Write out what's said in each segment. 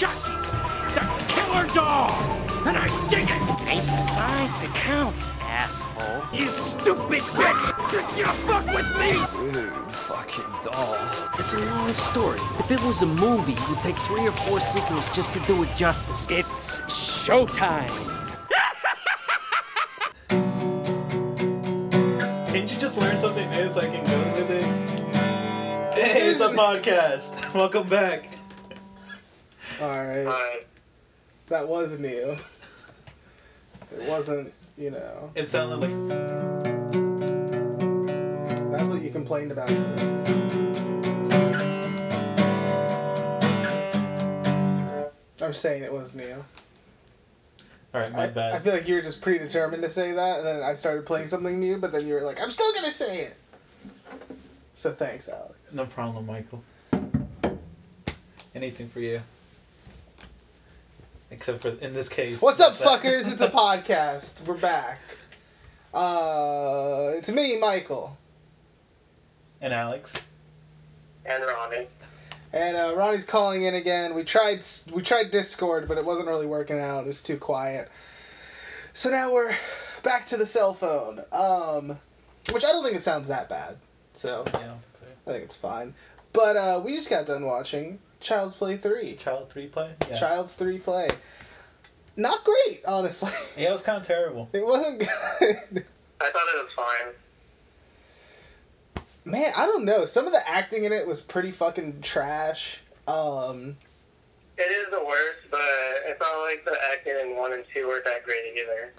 Chucky, the killer dog, and I dig it. Ain't the size that counts, asshole. You stupid bitch! Did you fuck with me? Rude fucking doll. It's a long story. If it was a movie, it would take three or four sequels just to do it justice. It's showtime. Can't you just learn something new so I can go with it? Hey, it's a podcast. Welcome back. Alright. Alright. That was new. It wasn't, you know. It sounded like That's what you complained about. I'm saying it was new. all right, my I, bad. I feel like you were just predetermined to say that, and then I started playing something new, but then you were like, I'm still gonna say it! So thanks, Alex. No problem, Michael. Anything for you. Except for in this case. What's up, fuckers? It's a podcast. We're back. Uh, it's me, Michael. and Alex. And Ronnie. And uh, Ronnie's calling in again. We tried we tried Discord, but it wasn't really working out. It was too quiet. So now we're back to the cell phone. Um, which I don't think it sounds that bad. So Yeah, I think so. I think it's fine. But uh, we just got done watching Child's Play three. Child three play. Yeah. Child's three play. Not great, honestly. Yeah, it was kind of terrible. It wasn't good. I thought it was fine. Man, I don't know. Some of the acting in it was pretty fucking trash. Um, It is the worst, but it's not like the acting in one and two weren't that great either.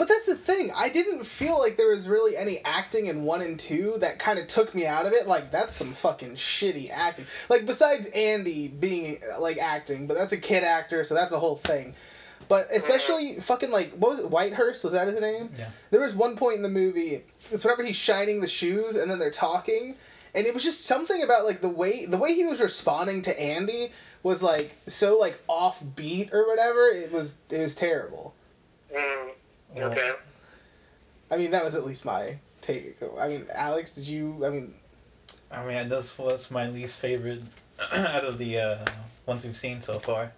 But that's the thing. I didn't feel like there was really any acting in one and two that kind of took me out of it. Like that's some fucking shitty acting. Like besides Andy being like acting, but that's a kid actor, so that's a whole thing. But especially fucking like what was it? Whitehurst was that his name? Yeah. There was one point in the movie. It's whenever he's shining the shoes and then they're talking, and it was just something about like the way the way he was responding to Andy was like so like offbeat or whatever. It was it was terrible. Mm, Well, okay. I mean, that was at least my take. I mean, Alex, did you? I mean, I mean, this was my least favorite out of the uh, ones we've seen so far.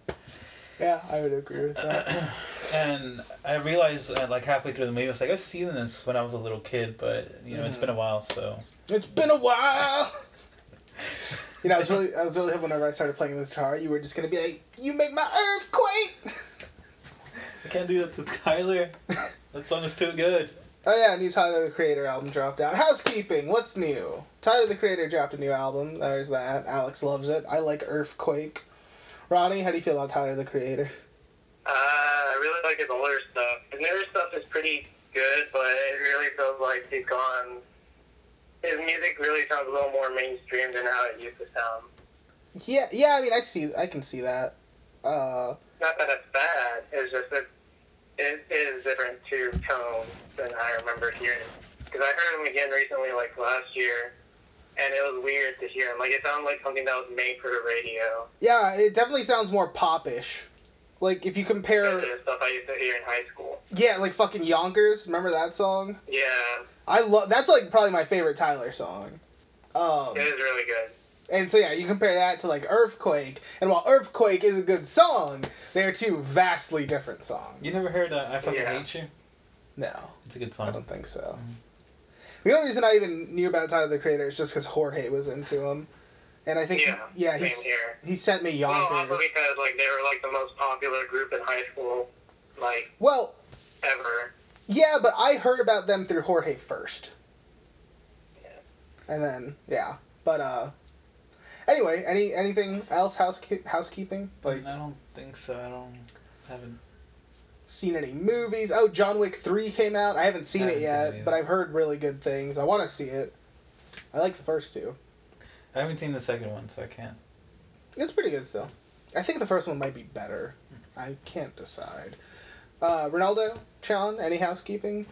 yeah, I would agree with that. And I realized, uh, like halfway through the movie, I was like, I've seen this when I was a little kid, but you know, it's been a while, so it's been a while. You know, I was really, I was really hoping whenever I started playing the guitar, you were just gonna be like, "You make my earthquake." I can't do that to Tyler. that song is too good. Oh yeah, new Tyler the Creator album dropped out. Housekeeping, what's new? Tyler the Creator dropped a new album. There's that. Alex loves it. I like Earthquake. Ronnie, how do you feel about Tyler the Creator? Uh, I really like his older stuff. His newer stuff is pretty good, but it really feels like he's gone. His music really sounds a little more mainstream than how it used to sound. Yeah, yeah. I mean, I see, I can see that. Uh, Not that it's bad. It's just that it is different to tone than I remember hearing. Because I heard him again recently, like last year, and it was weird to hear him. Like it sounded like something that was made for the radio. yeah, it definitely sounds more popish. Like if you compare, The stuff I used to hear in high school. yeah, like fucking Yonkers. Remember that song? Yeah, I love. That's like probably my favorite Tyler song. Um, it is really good. And so yeah, you compare that to like Earthquake, and while Earthquake is a good song, they are two vastly different songs. You never heard uh, I Fucking Yeah. Hate You? No, It's a good song. I don't think so. The only reason I even knew about Tyler the Creator is just because Jorge was into him, and I think Yeah, yeah, same he's, he sent me Well, Yonkers. also because like they were like the most popular group in high school, like Well, ever. yeah, but I heard about them through Jorge first. Yeah. And then yeah, but uh, anyway, any anything else house housekeeping like I don't think so. I don't haven't. seen any movies? Oh, John Wick three came out. I haven't seen I it haven't seen yet, it but I've heard really good things. I want to see it. I like the first two. I haven't seen the second one, so I can't. It's pretty good still. I think the first one might be better. I can't decide. Uh, Ronaldo, Sean, any housekeeping?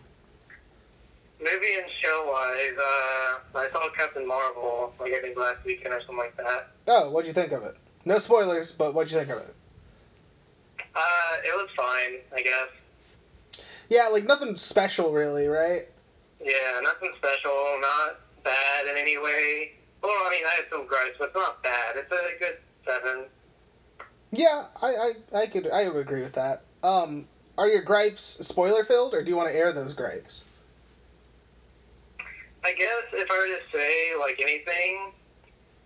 Movie and show wise, uh, I saw Captain Marvel like I think last weekend or something like that. Oh, what'd you think of it? No spoilers, but what'd you think of it? Uh, it was fine, I guess. Yeah, like nothing special really, right? Yeah, nothing special, not bad in any way. Well, I mean, I had some gripes, but it's not bad. It's a good seven. Yeah, I, I, I could I would agree with that. Um, are your gripes spoiler filled, or do you want to air those gripes? I guess if I were to say like anything,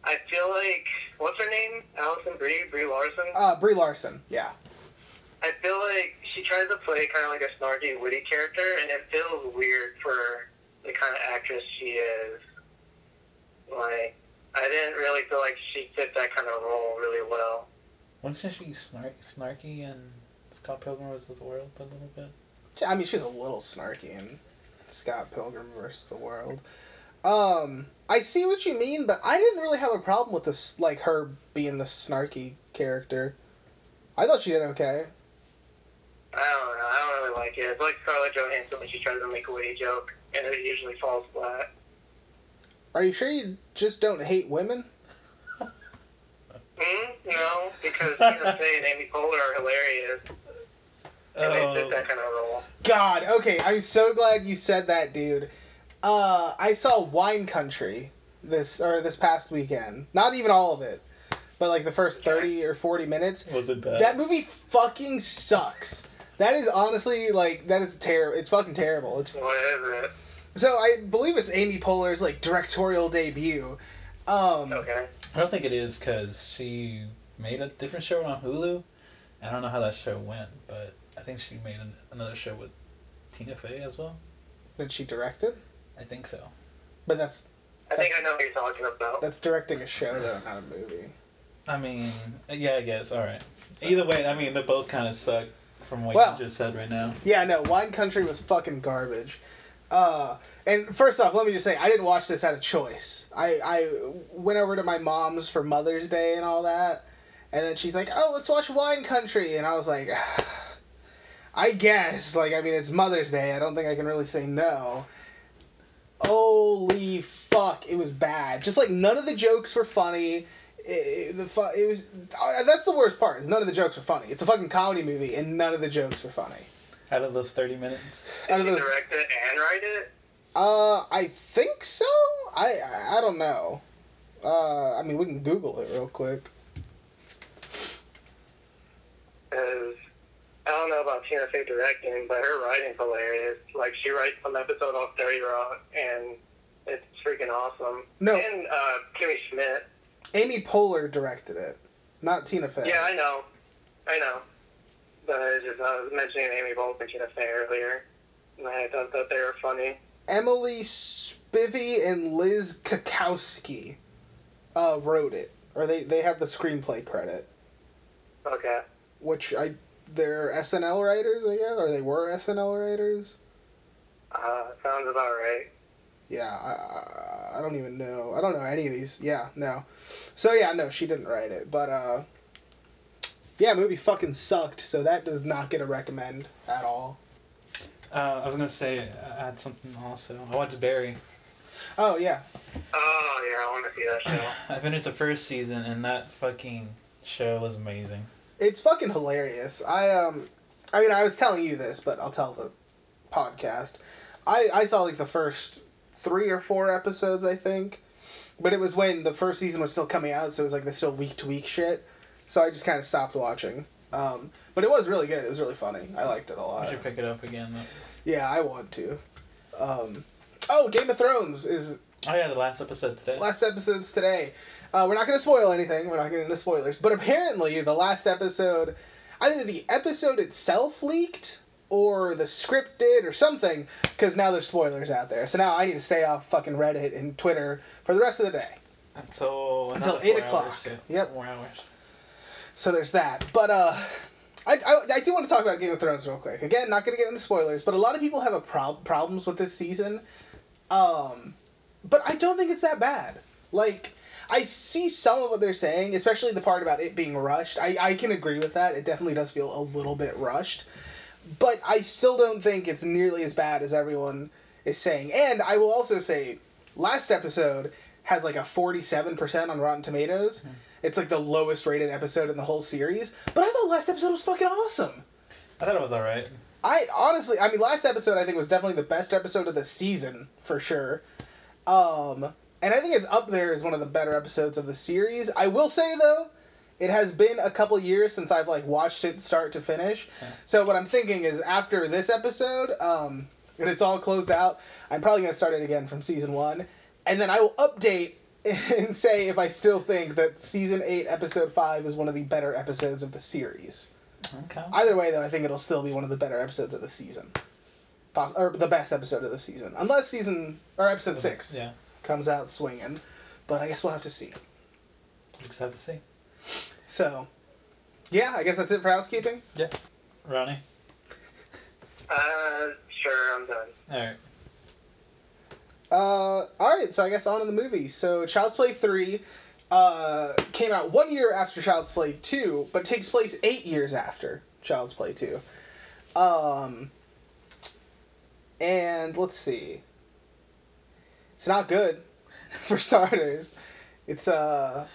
I feel like what's her name? Alison Brie, Brie Larson. Uh, Brie Larson. Yeah. I feel like she tries to play kind of like a snarky, witty character, and it feels weird for the kind of actress she is. Like, I didn't really feel like she fit that kind of role really well. Wasn't she snark- snarky in Scott Pilgrim vs. the World a little bit? I mean, she's a little snarky in Scott Pilgrim versus the World. Um, I see what you mean, but I didn't really have a problem with this, like her being the snarky character. I thought she did okay. I don't know. I don't really like it. It's like Scarlett Johansson when she tries to make a witty joke, and it usually falls flat. Are you sure you just don't hate women? Hmm? No, because Tina Fey and Amy Poehler are hilarious, and they fit Oh, that kind of role. God, okay, I'm so glad you said that, dude. Uh, I saw Wine Country this or this past weekend. Not even all of it, but like the first thirty or forty minutes. was it bad? That movie fucking sucks. That is honestly like that is terrible. It's fucking terrible. It's What is it? so I believe it's Amy Poehler's like directorial debut. Um, Okay. I don't think it is because she made a different show on Hulu. I don't know how that show went, but I think she made an, another show with Tina Fey as well. that she directed, I think so. but that's I think I know what you're talking about. that's directing a show though, not a movie. I mean, yeah, I guess. All right. Either way, I mean, they both kind of suck from what Well- you just said right now. Yeah, no, Wine Country was fucking garbage. Uh, and first off, let me just say, I didn't watch this out of choice. I, I went over to my mom's for Mother's Day and all that, and then she's like, "Oh, let's watch Wine Country," and I was like, "I guess." Like, I mean, it's Mother's Day. I don't think I can really say no. Holy fuck! It was bad. Just like none of the jokes were funny. It, it- the fu- it was uh, that's the worst part. Is none of the jokes were funny. It's a fucking comedy movie, and none of the jokes were funny. Out of those 30 minutes. Out of Did he those, direct it and write it? uh, I think so. I I, I don't know. Uh, I mean, we can Google it real quick. Because I don't know about Tina Fey directing, but her writing's hilarious. Like she writes some episode off Thirty Rock, and it's freaking awesome. No. And uh, Kimmy Schmidt. Amy Poehler directed it, not Tina Fey. Yeah, I know, I know. But I just I was mentioning Amy Bolton and Tina Fey earlier, and I thought that they were funny. Emily Spivey and Liz Cackowski uh, wrote it, or they they have the screenplay credit, Okay. which I they're SNL writers, I guess, or they were SNL writers. Uh, sounds about right. Yeah, I, I, I don't even know. I don't know any of these. Yeah, no. So yeah, no, she didn't write it, but uh, yeah, movie fucking sucked. So that does not get a recommend at all. Uh, I was going to say, I had something also. I watched Barry. Oh yeah, Oh yeah, I want to see that show. I finished the first season, and that fucking show was amazing. It's fucking hilarious. I um, I mean, I was telling you this, but I'll tell the podcast. I I saw like the first three or four episodes, I think, but it was when the first season was still coming out, so it was like the still week to week shit. So I just kind of stopped watching. Um, but it was really good. It was really funny. I liked it a lot. should pick it up again, though. Yeah, I want to. Um, oh, Game of Thrones is Oh, yeah, the last episode today. last episode's today. Uh, we're not going to spoil anything. We're not getting into spoilers. But apparently, the last episode, either the episode itself leaked or the script did or something, because now there's spoilers out there. So now I need to stay off fucking Reddit and Twitter for the rest of the day. Until, Until 8 o'clock. Hours. Yep. Four hours. So there's that. But uh, I, I, I do want to talk about Game of Thrones real quick. Again, not going to get into spoilers, but a lot of people have a prob- problems with this season. Um, but I don't think it's that bad. Like, I see some of what they're saying, especially the part about it being rushed. I, I can agree with that. It definitely does feel a little bit rushed. But I still don't think it's nearly as bad as everyone is saying. And I will also say, last episode has like a 47% on Rotten Tomatoes. It's like the lowest rated episode in the whole series. But I thought last episode was fucking awesome. I thought it was alright. I honestly, I mean, last episode I think was definitely the best episode of the season for sure. Um, and I think it's up there as one of the better episodes of the series. I will say though, it has been a couple years since I've like watched it start to finish. So what I'm thinking is after this episode, um, and it's all closed out, I'm probably gonna start it again from season one, and then I will update and say if I still think that season eight, episode five is one of the better episodes of the series. Okay. Either way, though, I think it'll still be one of the better episodes of the season, Poss- or the best episode of the season, unless season or episode six Yeah. Comes out swinging. But I guess we'll have to see. We just have to see. So, yeah, I guess that's it for housekeeping. Yeah. Ronnie. Uh, sure, I'm done. All right. Uh, all right, so I guess on to the movie. So, Child's Play three uh, came out one year after Child's Play two, but takes place eight years after Child's Play two. Um, and let's see. It's not good, for starters. It's uh,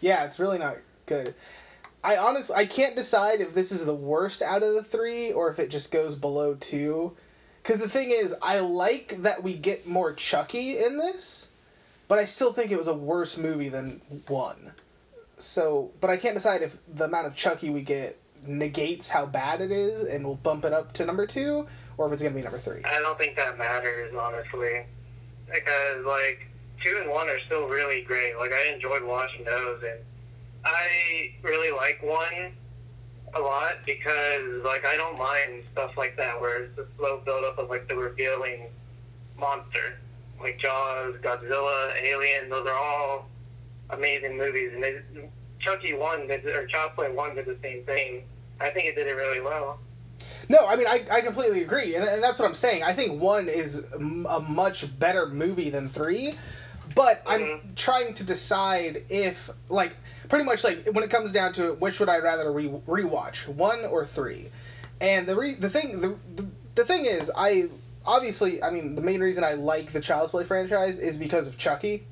yeah, it's really not good. I honestly I can't decide if this is the worst out of the three or if it just goes below two. Because the thing is, I like that we get more Chucky in this, but I still think it was a worse movie than one. So, but I can't decide if the amount of Chucky we get negates how bad it is and we'll bump it up to number two, or if it's gonna be number three. I don't think that matters, honestly. Because, like, two and one are still really great. Like, I enjoyed watching those, and I really like one a lot because, like, I don't mind stuff like that where it's the slow buildup of, like, the revealing monster. Like Jaws, Godzilla, Alien, those are all amazing movies. And they, Chucky 1, did, or Child's Play 1 did the same thing. I think it did it really well. No, I mean I, I completely agree, and, and that's what I'm saying. I think one is m- a much better movie than three, but I'm Mhm. trying to decide if like pretty much like when it comes down to it, which would I rather re- rewatch, one or three? And the re- the thing the, the the thing is I obviously I mean the main reason I like the Child's Play franchise is because of Chucky.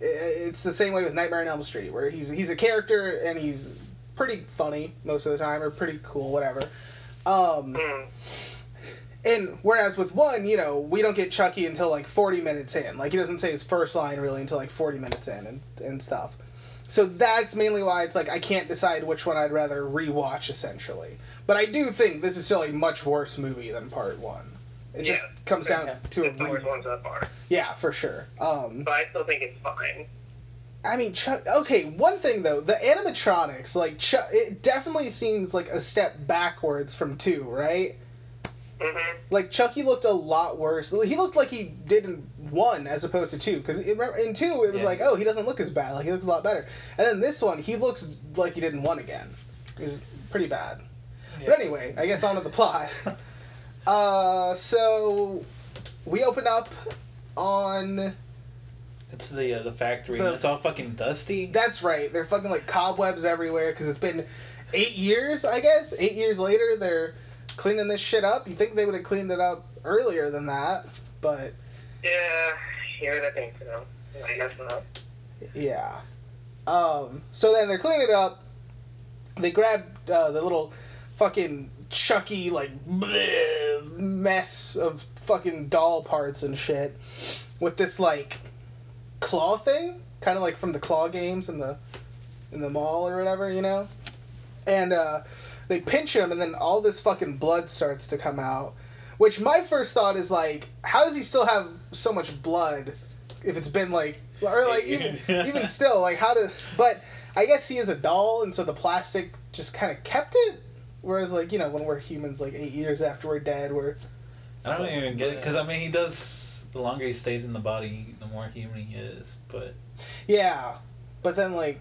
It's the same way with Nightmare on Elm Street, where he's he's a character and he's pretty funny most of the time or pretty cool, whatever. Um, Mm. and whereas with one, you know, we don't get Chucky until like 40 minutes in. Like he doesn't say his first line really until like 40 minutes in and, and stuff. So that's mainly why it's like I can't decide which one I'd rather rewatch essentially. But I do think this is still a much worse movie than part one. It just comes down Yeah. to a It's the worst so far. yeah, for sure. Um, But I still think it's fine. I mean, Chuck. Okay, one thing though, the animatronics, like Chuck, it definitely seems like a step backwards from two, right? hmm Like Chucky looked a lot worse. He looked like he did in one as opposed to two. Because in two, it was Yeah. like, oh, he doesn't look as bad. Like he looks a lot better. And then this one, he looks like he did in one again. He's pretty bad. But anyway, I guess on to the plot. uh, so we open up on. It's the uh, the factory. The- it's all fucking dusty. That's right. They're fucking like cobwebs everywhere because it's been eight years, I guess. Eight years later, they're cleaning this shit up. You think they would have cleaned it up earlier than that, but Yeah, yeah, I think so. I guess not. yeah. Um. So then they're cleaning it up. They grab uh, the little fucking Chucky like bleh, mess of fucking doll parts and shit with this like claw thing, kind of like from the claw games in the in the mall or whatever, you know. And uh, they pinch him, and then all this fucking blood starts to come out. Which my first thought is like, how does he still have so much blood if it's been like, or like even even still like how to? But I guess he is a doll, and so the plastic just kind of kept it. Whereas like you know when we're humans, like eight years after we're dead, we're I don't even get it because I mean he does. The longer he stays in the body, more human he is. But yeah. But then like,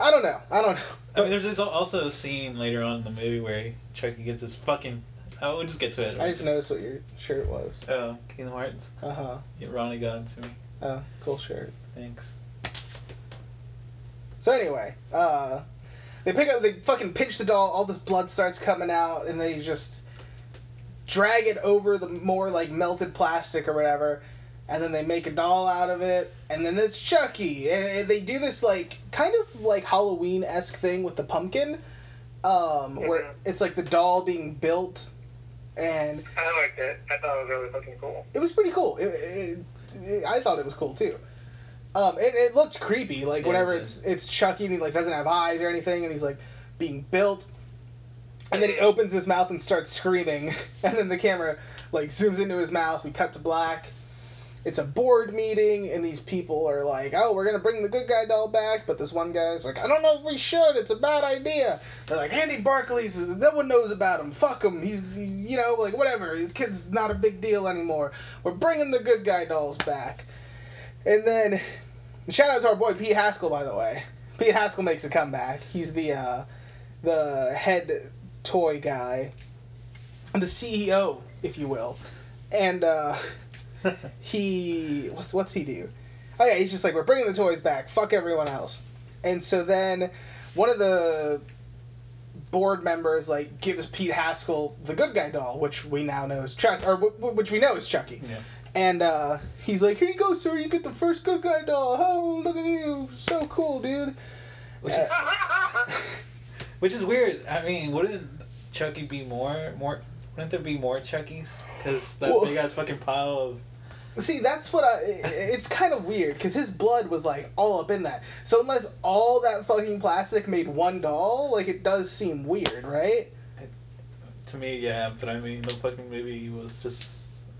I don't know. I don't know. I mean, there's this also a scene later on in the movie where Chucky gets his fucking. Oh, we'll just get to it. I just noticed what your shirt was. Oh, Kingdom Hearts. Uh huh. Yeah, Ronnie got it to me. Oh, cool shirt. Thanks. So anyway, uh, they pick up, they fucking pinch the doll. All this blood starts coming out, and they just drag it over the more like melted plastic or whatever, and then they make a doll out of it, and then it's Chucky, and, and they do this like kind of like Halloween esque thing with the pumpkin, um, where Mhm. it's like the doll being built, and I liked it. I thought it was really fucking cool. it was pretty cool. It, it, it- I thought it was cool too. Um, it, it looked creepy. Like Yeah, whenever it it's it's Chucky and he like doesn't have eyes or anything, and he's like being built, and then he opens his mouth and starts screaming, and then the camera like zooms into his mouth. We cut to black. It's a board meeting, and these people are like, "Oh, we're gonna bring the good guy doll back," but this one guy's like, "I don't know if we should. It's a bad idea." They're like, "Andy Barclays, no one knows about him. Fuck him. He's, he's you know, like whatever. The kid's not a big deal anymore. We're bringing the good guy dolls back." And then, shout out to our boy Pete Haskell, by the way. Pete Haskell makes a comeback. He's the uh, the head toy guy, the CEO, if you will, and uh, he what's what's he do? Oh yeah, he's just like we're bringing the toys back. Fuck everyone else. And so then, one of the board members like gives Pete Haskell the good guy doll, which we now know is Chuck, or w- w- which we know is Chucky. Yeah. And uh, he's like, "Here you go, sir. You get the first good guy doll. Oh, look at you, so cool, dude." Which is which is weird. I mean, wouldn't Chucky be more more? Wouldn't there be more Chuckies? Because that big ass fucking pile of See, that's what I. It's kind of weird because his blood was like all up in that. So unless all that fucking plastic made one doll, like it does seem weird, right? to me, yeah. But I mean, the fucking movie was just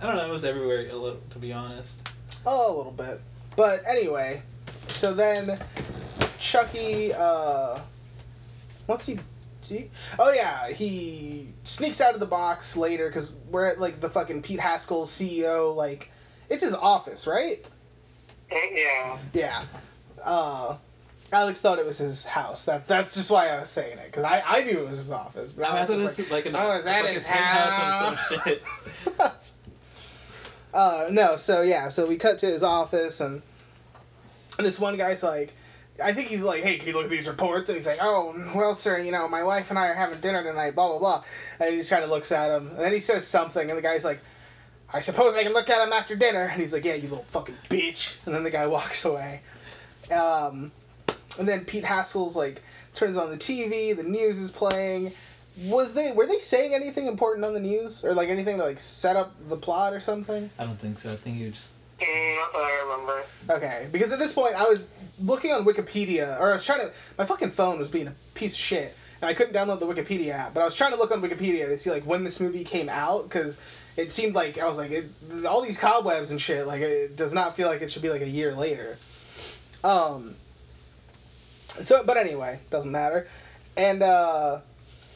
I don't know. It was everywhere a little, to be honest. Oh, a little bit. But anyway, so then Chucky, uh, what's he? See? Oh yeah, he sneaks out of the box later because we're at like the fucking Pete Haskell CEO. Like, it's his office, right? yeah. Yeah. Uh, Alex thought it was his house. That that's just why I was saying it because I, I knew it was his office. But I, mean, I was thought just this was like an oh, is that fucking his penthouse or some shit. Uh, no, so yeah, so we cut to his office and and this one guy's like, I think he's like, hey, can you look at these reports? And he's like, oh, well, sir, you know, my wife and I are having dinner tonight, blah blah blah. And he just kind of looks at him, and then he says something, and the guy's like, I suppose I can look at him after dinner. And he's like, yeah, you little fucking bitch. And then the guy walks away. Um, and then Pete Haskell's like turns on the TV, the news is playing. Was they were they saying anything important on the news or like anything to like set up the plot or something? I don't think so. I think you just Mm, not that I remember. Okay, because at this point I was looking on Wikipedia, or I was trying to. My fucking phone was being a piece of shit, and I couldn't download the Wikipedia app. But I was trying to look on Wikipedia to see like when this movie came out, because it seemed like I was like it, all these cobwebs and shit. Like it does not feel like it should be like a year later. Um. So, but anyway, doesn't matter. And uh,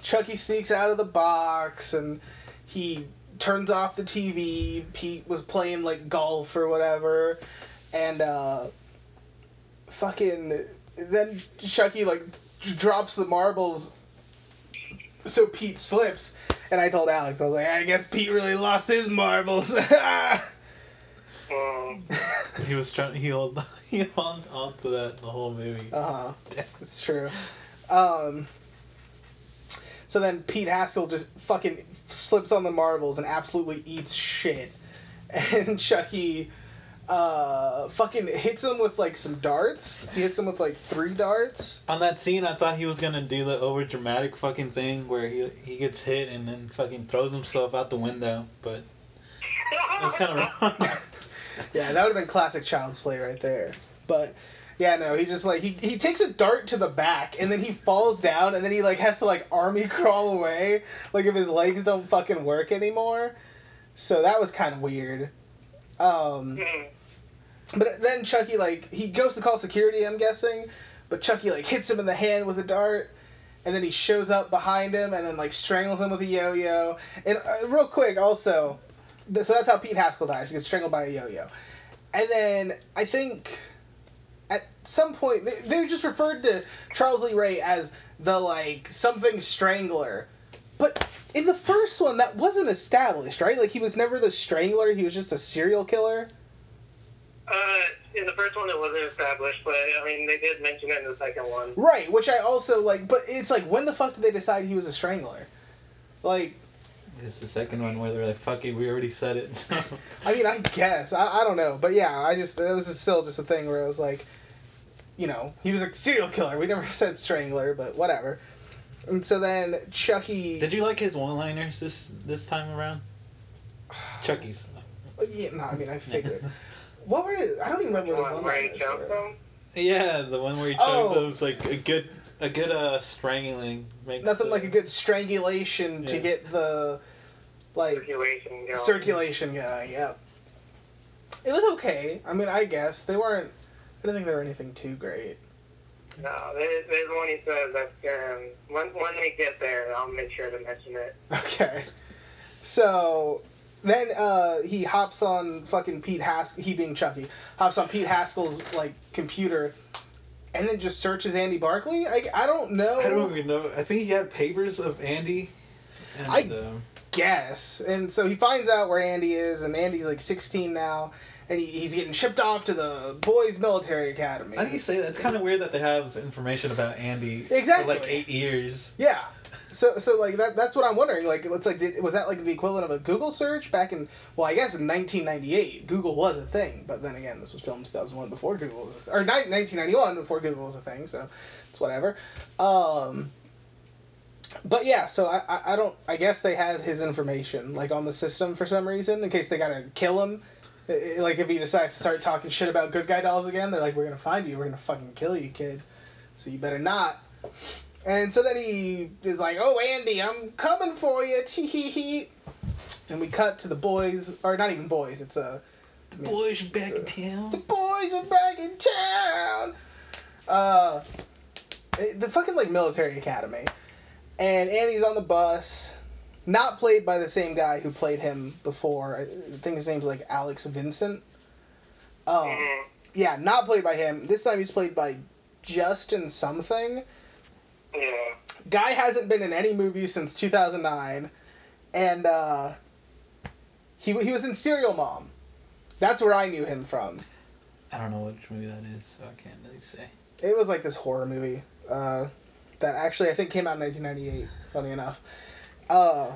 Chucky sneaks out of the box and he turns off the TV. Pete was playing like golf or whatever, and uh, fucking then Chucky like drops the marbles, so Pete slips. And I told Alex, I was like, I guess Pete really lost his marbles. Mm. he was trying. He held he held on to that the whole movie. Uh huh. It's true. Um. So then Pete Haskell just fucking slips on the marbles and absolutely eats shit, and Chucky, uh, fucking hits him with like some darts. He hits him with like three darts. On that scene, I thought he was gonna do the over dramatic fucking thing where he he gets hit and then fucking throws himself out the window, but it was kind of wrong. Yeah, that would have been classic child's play right there. But yeah, no, he just like he, he takes a dart to the back and then he falls down and then he like has to like army crawl away like if his legs don't fucking work anymore. So that was kind of weird. Um Mm. But then Chucky like he goes to call security, I'm guessing, but Chucky like hits him in the hand with a dart and then he shows up behind him and then like strangles him with a yo-yo. And uh, real quick also th- so that's how Pete Haskell dies. He gets strangled by a yo-yo. And then I think at some point they, they just referred to Charles Lee Ray as the like something strangler. But in the first one that wasn't established, right? Like he was never the strangler, he was just a serial killer. Uh, in the first one, it wasn't established, but I mean, they did mention it in the second one. Right, which I also like but it's like when the fuck did they decide he was a strangler? Like It's the second one where they're like, "Fuck it, we already said it." So. I mean, I guess. I, I don't know. But yeah, I just, it was still just a thing where it was like, you know, he was a serial killer. We never said strangler, but whatever. And so then Chucky. Did you like his one-liners this this time around? Chucky's. Yeah, no, I mean, I figured. what were I don't even remember what One the where he one jumped them. Yeah, the one where he chose Oh. those like a good a good uh strangling makes Nothing the- like a good strangulation to get the like Circulation going. circulation going. Yep. It was okay. I mean, I guess they weren't. I didn't think they were anything too great. No, there's, there's one he says that um, when, when we get there, I'll make sure to mention it. Okay. So then uh, he hops on fucking Pete Haskell. He being Chucky hops on Pete Haskell's like computer, and then just searches Andy Barclay. I, I don't know. I don't even know. I think he had papers of Andy. And, I- um, guess. And so he finds out where Andy is, and Andy's like 16 now, and he, he's getting shipped off to the boys' military academy. how do you say that? It's kind of weird that they have information about Andy Exactly. for like eight years. Yeah. So, so like that, that's what I'm wondering. Like, it's like, was that like the equivalent of a Google search back in? Well, I guess in 1998, Google was a thing. But then again, this was filmed 2001 before Google, was or 1991 before Google was a thing. So, it's whatever. Um, but yeah, so I, I, I don't. I guess they had his information like on the system for some reason in case they gotta kill him. Like if he decides to start talking shit about good guy dolls again, they're like, "We're gonna find you. We're gonna fucking kill you, kid. So you better not." And so then he is like, "Oh, Andy, I'm coming for you." Tee hee hee. And we cut to the boys, or not even boys. It's a The Boys are back in town. the boys are back in town. Uh, eh, the fucking like military academy, and Andy's on the bus, not played by the same guy who played him before. I think his name's like Alex Vincent. Um, Mhm. yeah, not played by him. This time he's played by Justin something. Yeah. Guy hasn't been in any movies since 2009, and uh, he he was in Serial Mom. That's where I knew him from. I don't know which movie that is, so I can't really say. It was like this horror movie uh, that actually I think came out in 1998. Funny enough, uh,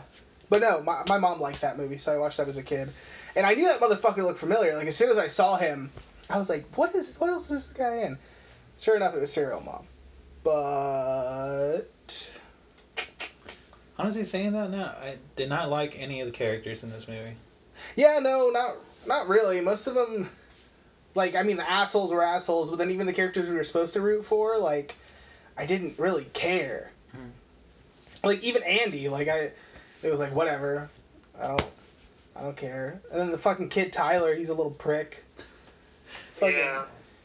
but no, my my mom liked that movie, so I watched that as a kid, and I knew that motherfucker looked familiar. Like as soon as I saw him, I was like, "What is? What else is this guy in?" Sure enough, it was Serial Mom, but Honestly, saying that now, I did not like any of the characters in this movie. Yeah, no, not not really. Most of them, like, I mean, the assholes were assholes, but then even the characters we were supposed to root for, like, I didn't really care. Hmm. Like even Andy, like I, it was like whatever, I don't, I don't care. And then the fucking kid Tyler, he's a little prick. Fucking, Yeah.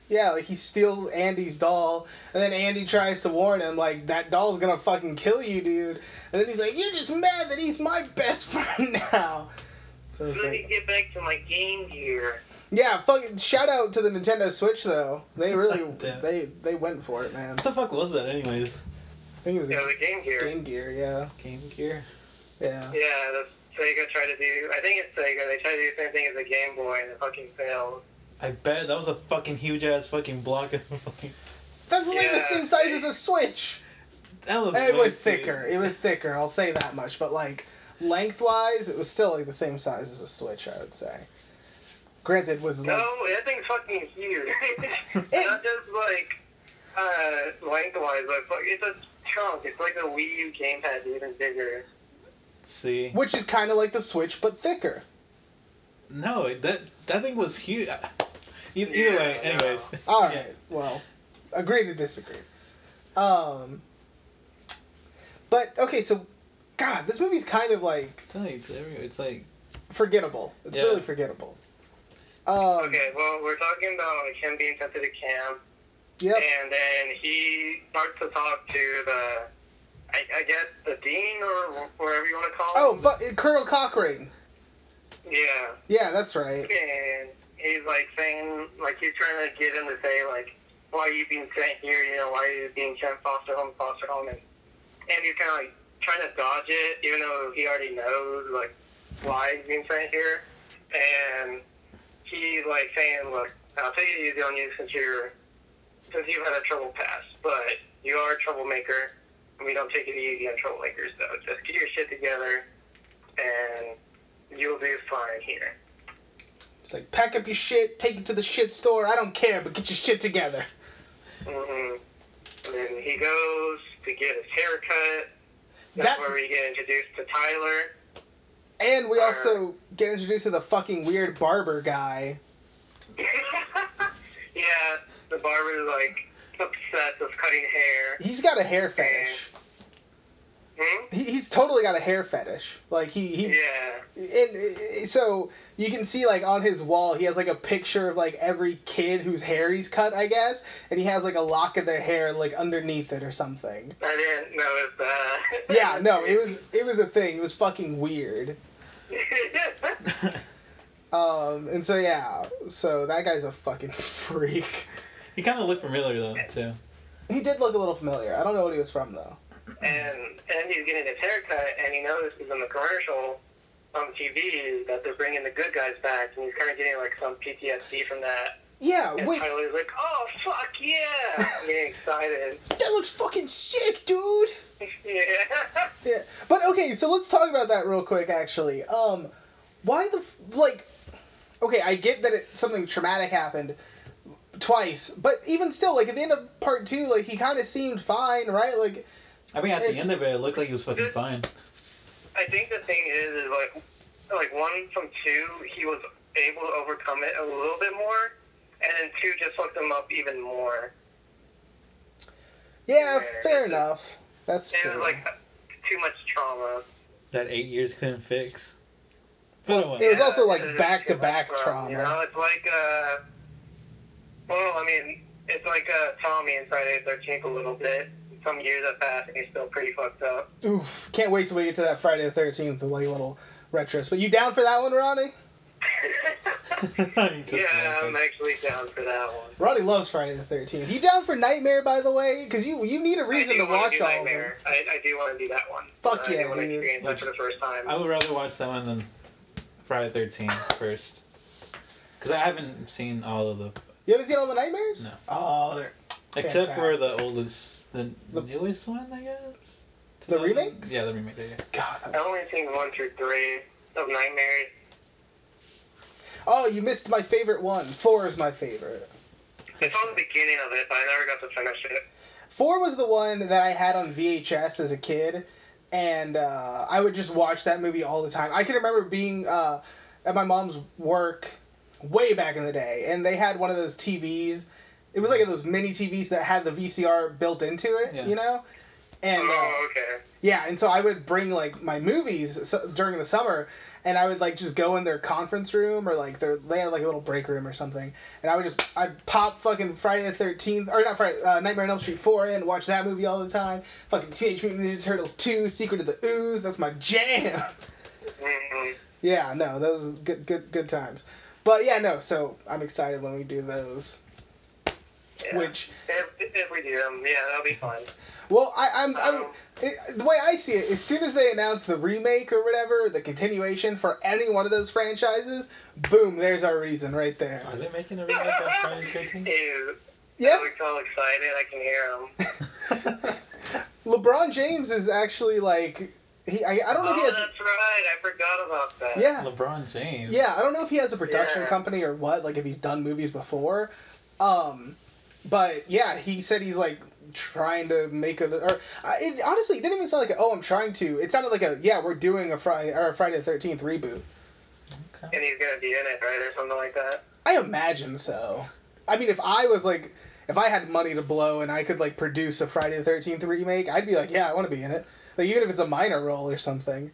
Yeah, like he steals Andy's doll, and then Andy tries to warn him, like, that doll's gonna fucking kill you, dude. And then he's like, You're just mad that he's my best friend now. So it's Let me get back to my Game Gear. yeah, fucking shout out to the Nintendo Switch though. They really, they they went for it, man. What the fuck was that, anyways? I think it was Yeah, a the Game Gear. Game Gear, yeah, Game Gear. yeah. Yeah, the Sega tried to do. I think it's Sega. They tried to do the same thing as the Game Boy, and it fucking failed. I bet that was a fucking huge ass fucking block of fucking. That was like the same size as a Switch. That was. It way was too- thicker. It was thicker. I'll say that much. But like lengthwise, it was still like the same size as a Switch. I would say. Granted, with like, No, that thing's fucking huge. Not just like uh, lengthwise, but fuck- it's a chunk. It's like the Wii U gamepad, even bigger. See, which is kind of like the Switch but thicker. no, that that thing was huge. Either, either way, Yeah, anyways. All right. Yeah. Well, agree to disagree. Um. But okay, so, God, this movie's kind of like I'm you, it's everywhere. It's like forgettable. It's Yeah. really forgettable. Um, Okay, well, we're talking about like, him being sent to the camp, Yep. and then he starts to talk to the, I, I guess, the dean or whatever you want to call Oh, him. fu- Colonel Cochran. Yeah. Yeah, that's right. and he's like saying, like he's trying to get him to say like, why are you being sent here? You know, why are you being sent foster home, foster home? And he's kind of like trying to dodge it, even though he already knows like why he's being sent here. And he's like saying, look, I'll take it easy on you since you're since you've had a trouble past, but you are a troublemaker. And we don't take it easy on troublemakers, though. Just get your shit together, and you'll do fine here. It's like pack up your shit, take it to the shit store. I don't care, but get your shit together. Mm-hmm. And he goes to get his hair cut. That's That where we get introduced to Tyler. and we also get introduced to the fucking weird barber guy. Yeah, the barber's like obsessed with cutting hair. He's got a hair fetish. Hmm? He, he's totally got a hair fetish. Like he he Yeah. and uh, so you can see like on his wall he has like a picture of like every kid whose hair he's cut i guess and he has like a lock of their hair like underneath it or something I didn't notice that. yeah no it was it was a thing it was fucking weird um and so yeah so that guy's a fucking freak He kind of looked familiar though too. he did look a little familiar i don't know what he was from though and and he's getting his haircut, and he notices in the commercial on TV that they're bringing the good guys back, and he's kind of getting like some PTSD from that. yeah And wait Tyler's like, "Oh fuck yeah!" getting excited. that looks fucking sick dude yeah. Yeah, but okay, so let's talk about that real quick. Actually, um, why the f- like? Okay, I get that it something traumatic happened twice, but even still, like at the end of part two, like he kind of seemed fine, right? Like, I mean, at It- the end of it, it looked like he was fucking fine. I think the thing is, is like, like one from two, he was able to overcome it a little bit more, and then two just fucked him up even more. yeah, Yeah. fair enough. That's It was true. like too much trauma. That eight years couldn't fix. Well, But it was also like back to back trauma. You know, it's like uh, well, I mean, it's like uh, Tommy in Friday the Thirteenth a little bit. Some years have passed, and he's still pretty fucked up. Oof! Can't wait till we get to that Friday the Thirteenth, like little retros. But you down for that one, Ronnie? Yeah, I'm actually down for that one. Ronnie loves Friday the Thirteenth. You down for Nightmare, by the way? Because you you need a reason to watch all of them. I, I do want to do that one. Fuck I yeah, do want to experience that for the first time. I would rather watch that one than Friday the Thirteenth first. Because I haven't seen all of the, You haven't seen all the Nightmares? No. Oh, they're except for the oldest, the, The- newest one, I guess. The 2000 remake? Yeah, the remake. Yeah. God. that- I've only seen one through three of Nightmares. Oh, you missed my favorite one. Four is my favorite. It's on the beginning of it, but I never got to finish it. Four was the one that I had on VHS as a kid, and uh, I would just watch that movie all the time. I can remember being uh, at my mom's work way back in the day, and they had one of those TVs. It was like those mini TVs that had the VCR built into it, Yeah. you know. And uh, Oh, okay. Yeah, and so I would bring like my movies so, during the summer, and I would like just go in their conference room or like their they had like a little break room or something, and I would just I'd pop fucking Friday the Thirteenth or not Friday uh, Nightmare on Elm Street four in, watch that movie all the time. Fucking Teenage Mutant Ninja Turtles two, Secret of the Ooze, that's my jam. hmm yeah, no, those are good good good times. But yeah, no, so I'm excited when we do those. Yeah. Which If, if we do them, yeah, that'll be fun. Well, I, I'm, I mean, Um, it, the way I see it, as soon as they announce the remake or whatever, the continuation for any one of those franchises, boom, there's our reason right there. Are they making a remake of Friday the Thirteenth? Ew. Yeah, Alex all excited. I can hear him. LeBron James is actually like, he, I, I don't know Oh, if he has, that's right. I forgot about that. yeah, LeBron James. yeah, I don't know if he has a production Yeah. company or what, like if he's done movies before, um, but yeah, he said he's like trying to make a, or uh, it, honestly, it didn't even sound like, a, oh, I'm trying to. It sounded like a, yeah, we're doing a Friday or a Friday the Thirteenth reboot. And he's gonna be in it, right, or something like that. I imagine so. I mean, if I was like, if I had money to blow and I could like produce a Friday the Thirteenth remake, I'd be like, yeah, I want to be in it. Like even if it's a minor role or something.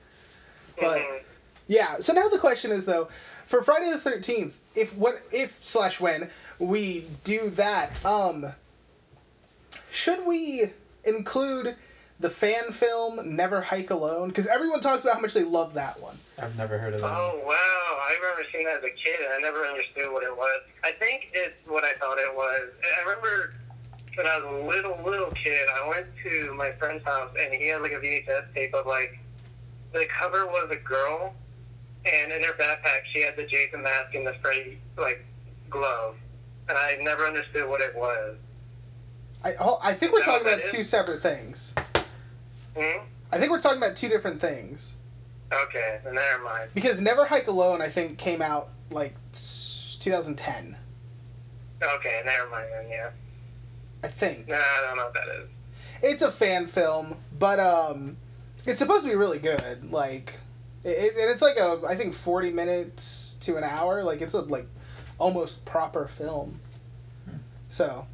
But Mhm. yeah. So now the question is though, for Friday the Thirteenth, if what if slash when we do that, um, should we include the fan film Never Hike Alone? Because everyone talks about how much they love that one. I've never heard of that. Oh wow! I remember seeing that as a kid, and I never understood what it was. I think it's what I thought it was. I remember when I was a little little kid, I went to my friend's house, and he had like a VHS tape of like the cover was a girl, and in her backpack she had the Jason mask and the Freddy like glove, and I never understood what it was. I oh, I think we're talking about two separate things. Hmm? I think we're talking about two different things. Okay, then never mind. Because Never Hike Alone, I think, came out like 2010. Okay, never mind then. Yeah. I think Nah, I don't know what that is. it's a fan film, but um, it's supposed to be really good. Like, it, and it's like a I think 40 minutes to an hour. Like, it's a like almost proper film. So,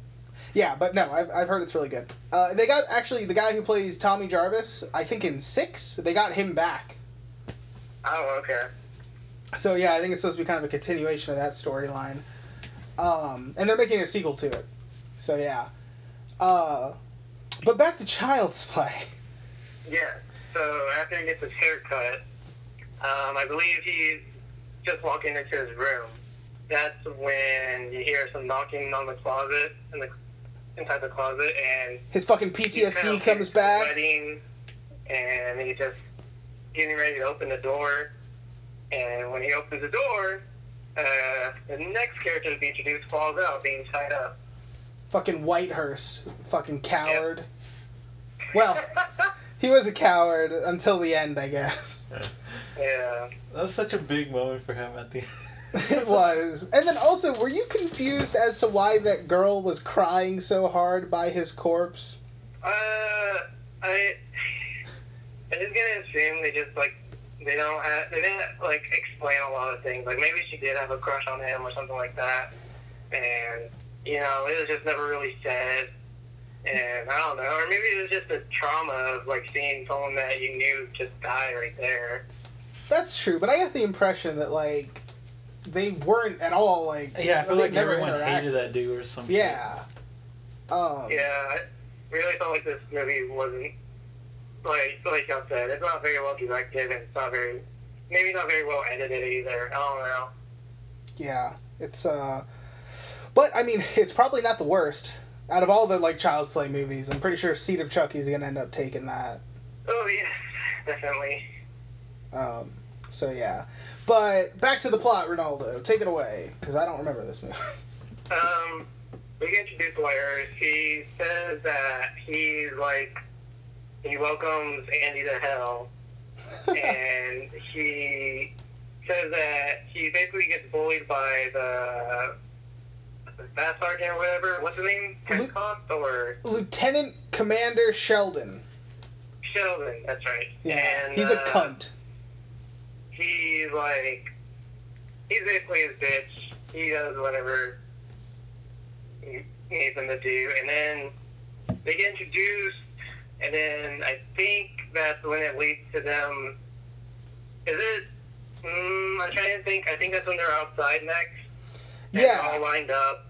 yeah, but no, I've, I've heard it's really good. Uh, they got actually the guy who plays Tommy Jarvis. I think in six they got him back. Oh, okay. So yeah, I think it's supposed to be kind of a continuation of that storyline. Um, and they're making a sequel to it. So yeah. Uh, but back to Child's Play. Yeah. So after he gets his haircut, um, I believe he's just walking into his room. That's when you hear some knocking on the closet in the inside the closet, and His fucking he's kind PTSD of comes back. sweating, and he's just getting ready to open the door. And when he opens the door, uh, the next character to be introduced falls out, being tied up. Fucking Whitehurst. Fucking coward. Well, he was a coward until the end, I guess. Yeah. That was such a big moment for him at the it was. And then also, were you confused as to why that girl was crying so hard by his corpse? Uh, I, I just gonna assume they just like they don't have they didn't like explain a lot of things. Like maybe she did have a crush on him or something like that, and you know it was just never really said. And I don't know, or maybe it was just the trauma of like seeing someone that you knew just die right there. That's true, but I got the impression that, like, they weren't at all, like. Yeah, I feel like everyone hated that dude or something. Yeah. Um, Yeah, I really felt like this movie wasn't like like I said, it's not very well directed and it's not very maybe not very well edited either. I don't know. Yeah, it's uh, but I mean, it's probably not the worst out of all the like Child's Play movies. I'm pretty sure Seed of Chucky's gonna end up taking that. Oh yeah, definitely. Um, so yeah, but back to the plot, Ronaldo, take it away because I don't remember this movie. Um, we get introduced Wires. He says that he's like he welcomes Andy to hell, and he says that he basically gets bullied by the staff sergeant or whatever. What's his name? Pencost or Lieutenant Commander Sheldon. Sheldon? That's right. Yeah, and, he's a uh, cunt. He's like he's basically his bitch. He does whatever he needs him to do, and then they get introduced, and then I think that's when it leads to them. Is it? Mm, I'm trying to think. I think that's when they're outside next. And Yeah. All lined up,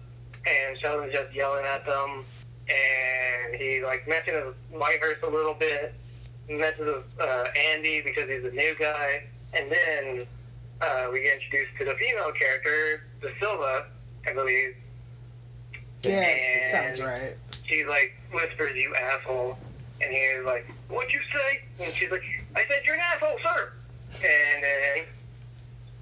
and Sheldon's just yelling at them, and he like mentions Whitehurst a little bit, messes with uh, Andy because he's a new guy, and then uh, we get introduced to the female character, De Silva, I believe. Yeah, it And sounds right. She like whispers, "You asshole," and he's like, "What'd you say?" And she's like, "I said you're an asshole, sir." And then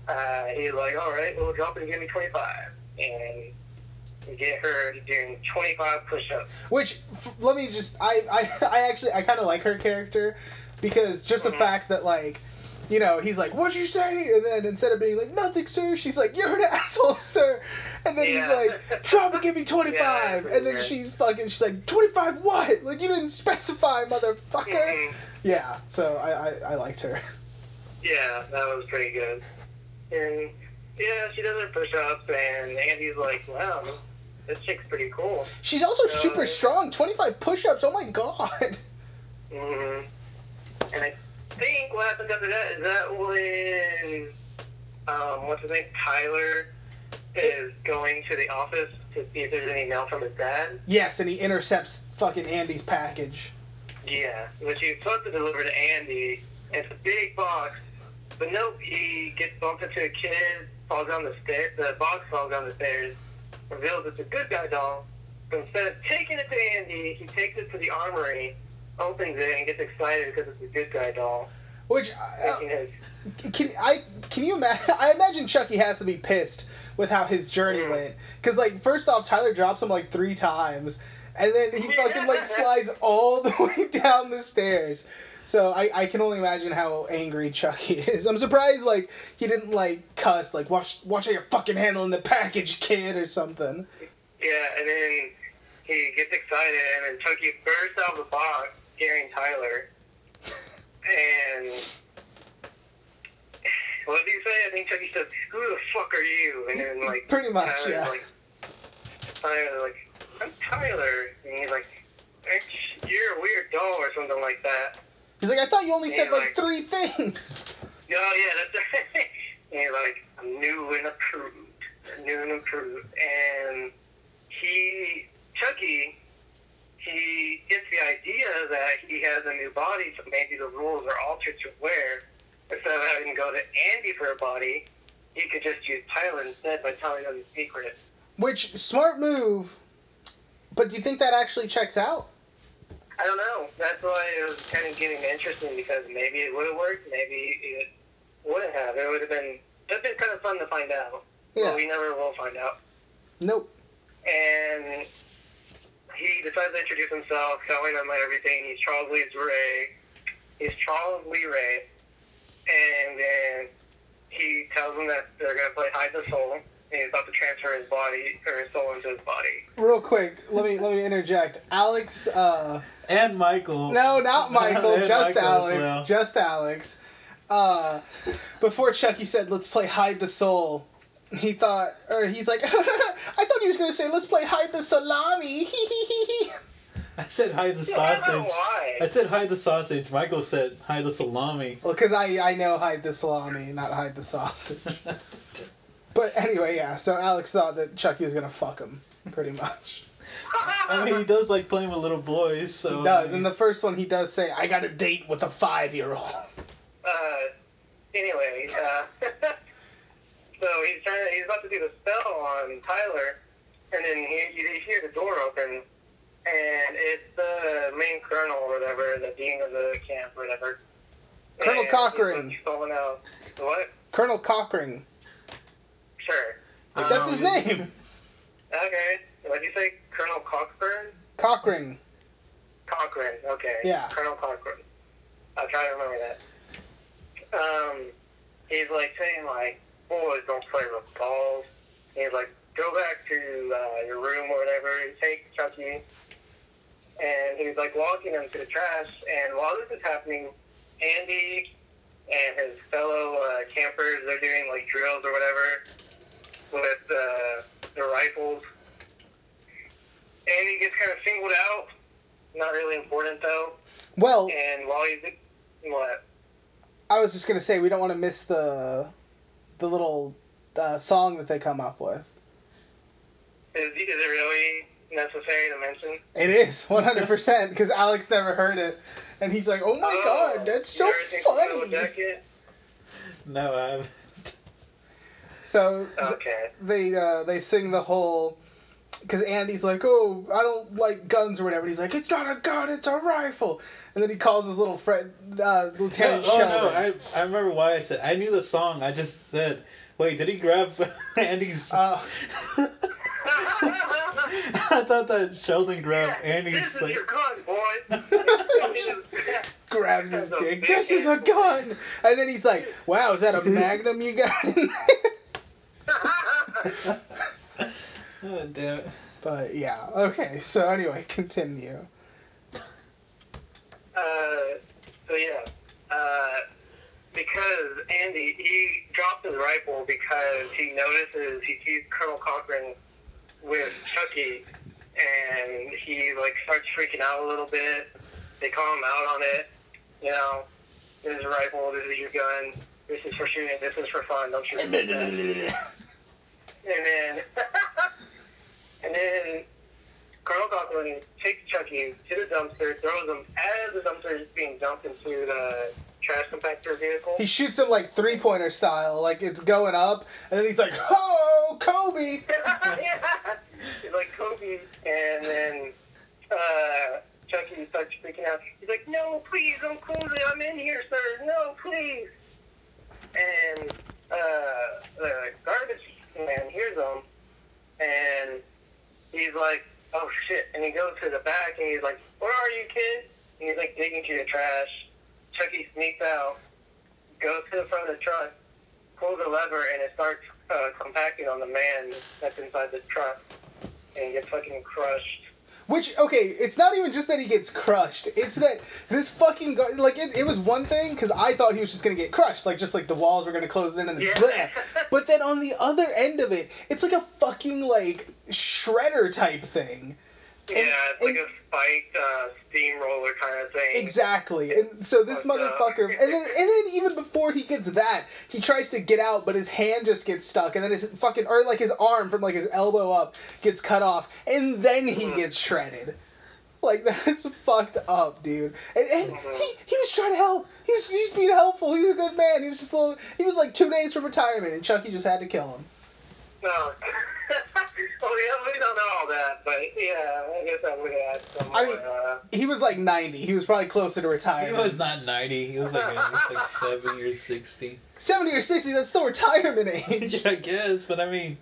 uh, he's like, "All right, well, drop it and give me 25." And get her doing 25 push-ups. Which f- let me just I I, I actually I kind of like her character because just the Mhm. fact that like you know he's like what'd you say? And then instead of being like nothing sir she's like you're an asshole sir. And then Yeah. he's like drop and give me 25 Yeah, and then she's fucking she's like 25 what? Like you didn't specify motherfucker. Mhm. yeah so I, I I liked her. Yeah, that was pretty good. And yeah, she does her push-ups, and Andy's like, "Wow, this chick's pretty cool." she's also Uh, super strong 25 push-ups oh my god. Hmm And I think what happens after that is that when um, what's his name, Tyler, is going to the office to see if there's any mail from his dad. yes and he intercepts fucking Andy's package Yeah, which he's supposed to deliver to Andy. And it's a big box, but nope, he gets bumped into a kid, falls down the stairs. The box falls down the stairs, reveals it's a good guy doll. But instead of taking it to Andy, he takes it to the armory, opens it, and gets excited because it's a good guy doll. which uh, Can I? Can you imagine? I imagine Chucky has to be pissed with how his journey Mm. went. Cause like first off, Tyler drops him like three times, and then he fucking like slides all the way down the stairs. So I, I can only imagine how angry Chucky is. I'm surprised like he didn't like cuss like watch watch how you're fucking handling the package, kid, or something. Yeah, and then he gets excited, and then Chucky bursts out of the box, scaring Tyler. And what did he say? I think Chucky said, "Who the fuck are you?" And then like Pretty much, Tyler's yeah. Like, Tyler like, I'm Tyler. And he's like, "Bitch, you're a weird doll or something like that. He's like, I thought you only said like like- three things. Oh yeah, that's right. and he's like, I'm new and approved. New and approved. And he, Chucky, he gets the idea that he has a new body, so maybe the rules are altered to where instead of having to go to Andy for a body, he could just use Tyler instead by telling him the secret. Which smart move. But do you think that actually checks out? I don't know. That's why it was kind of getting interesting because maybe it would have worked, maybe it wouldn't have. It would have been it'd been kind of fun to find out. Yeah. But we never will find out. Nope. And he decides to introduce himself, telling them everything. He's Charles Lee's Ray. He's Charles Lee Ray. And then he tells them that they're gonna play Hide the Soul. And he's about to transfer his body or his soul into his body. Real quick, let me let me interject. Alex, uh, And Michael. no, not Michael, just Michael Alex, well. just Alex. Uh, before Chucky said, "Let's play hide the soul," he thought, or he's like, "I thought he was gonna say, let's play hide the salami." I said hide the Yeah, I sausage. I said hide the sausage. Michael said hide the salami. well, because I I know hide the salami, not hide the sausage. But anyway, yeah. So Alex thought that Chucky was gonna fuck him, pretty much. I mean, he does like playing with little boys, so. He does. In the first one, he does say, "I got a date with a five-year-old." uh, anyway, uh, so he's trying to, he's about to do the spell on Tyler, and then he, you hear the door open, and it's the main colonel or whatever, the dean of the camp or whatever. Colonel And Cochran. He's someone else. What? Colonel Cochran. Sure. That's his Um, name. Okay. What did you say? Colonel Cochran? Cochran. Cochran. Okay. Yeah. Colonel Cochran. I'll try to remember that. Um, he's like saying like, boys don't play with balls. He's like, go back to uh, your room or whatever. He takes Chucky, and he's like walking him to the trash. And while this is happening, Andy and his fellow uh, campers they're doing like drills or whatever with uh, the rifles. Andy gets kind of singled out. Not really important though. Well, And while he's what? I was just gonna say we don't want to miss the the little uh, song that they come up with. Is, is it really necessary to mention? It is one hundred percent because Alex never heard it, and he's like, "Oh my Oh, god, that's so you ever seen Full funny." No, I haven't. So th- Okay. they uh, they sing the whole because Andy's like, "Oh, I don't like guns or whatever." And he's like, "It's not a gun, it's a rifle." And then he calls his little friend, uh, Lieutenant oh Sheldon. no, I, I remember why I said I knew the song. I just said, wait, did he grab Andy's? Uh, I thought that Sheldon grabbed this Andy's is like. your gun, boy. grabs his dick. This is a gun. And then he's like, "Wow, is that a Magnum you got?" in there?" Oh, damn it. but yeah, okay. So anyway, continue. Uh, so yeah, uh, because Andy he drops his rifle because he notices he sees Colonel Cochran with Chucky, and he like starts freaking out a little bit. They call him out on it. You know, this is a rifle. This is your gun. This is for shooting. This is for fun. Don't shoot. and then and then Colonel Cochran takes Chucky to the dumpster, throws him as the dumpster is being dumped into the trash compactor vehicle. He shoots him like three pointer style, like it's going up, and then he's like, "Oh, Kobe!" yeah. He's like Kobe, and then uh, Chucky starts freaking out. He's like, "No, please, don't close it. I'm in here, sir. No, please." And uh, the garbage man hears him, and he's like, "Oh shit!" And he goes to the back, and he's like, "Where are you, kid?" And he's like digging through the trash. Chucky sneaks out, goes to the front of the truck, pulls a lever, and it starts uh, compacting on the man that's inside the truck, and he gets fucking crushed. Which okay, it's not even just that he gets crushed. It's that this fucking guy, like it, it was one thing because I thought he was just gonna get crushed, like just like the walls were gonna close in and then Yeah. bleh. But then on the other end of it, it's like a fucking like shredder type thing. Yeah, it's like a spiked uh, steamroller kind of thing. Exactly. And so this motherfucker and then and then even before he gets that, he tries to get out, but his hand just gets stuck and then his fucking or like his arm from like his elbow up gets cut off and then he gets shredded. Like that's fucked up, dude. And, and he, he was trying to help. He was, he was being helpful. He was a good man. He was just a little, he was like two days from retirement, and Chucky just had to kill him. No. well, yeah, we don't know all that, but yeah, I guess I would add some I mean- uh, He was like ninety. He was probably closer to retirement. He was not 90. He was like, at least like 70 or 60. Seventy or sixty. That's still retirement age. I guess, but I mean,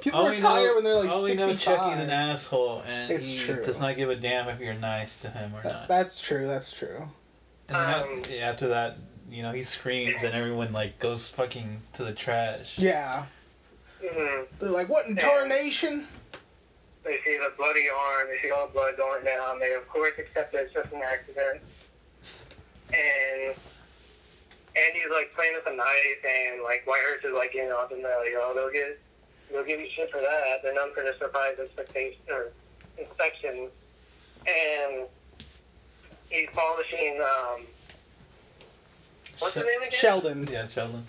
People all we retire know- when they're like all we know, sixty-five. Chucky's an asshole, and It's he true. does not give a damn if you're nice to him or That- not. that's true. That's true. And then Um, af- after that, you know, he screams, and everyone like goes fucking to the trash. Yeah. Mhm. They're like, what in tarnation? They see the bloody arm, they see all the blood going down. They, of course, accept that it's just an accident. And Andy's like playing with a knife, and like Whitehurst is like, you know, the you know, they'll get, they'll give you shit for that. They're known for their surprise expectation or inspection. And he's polishing, um, what's his name again? Sheldon. Yeah, Sheldon.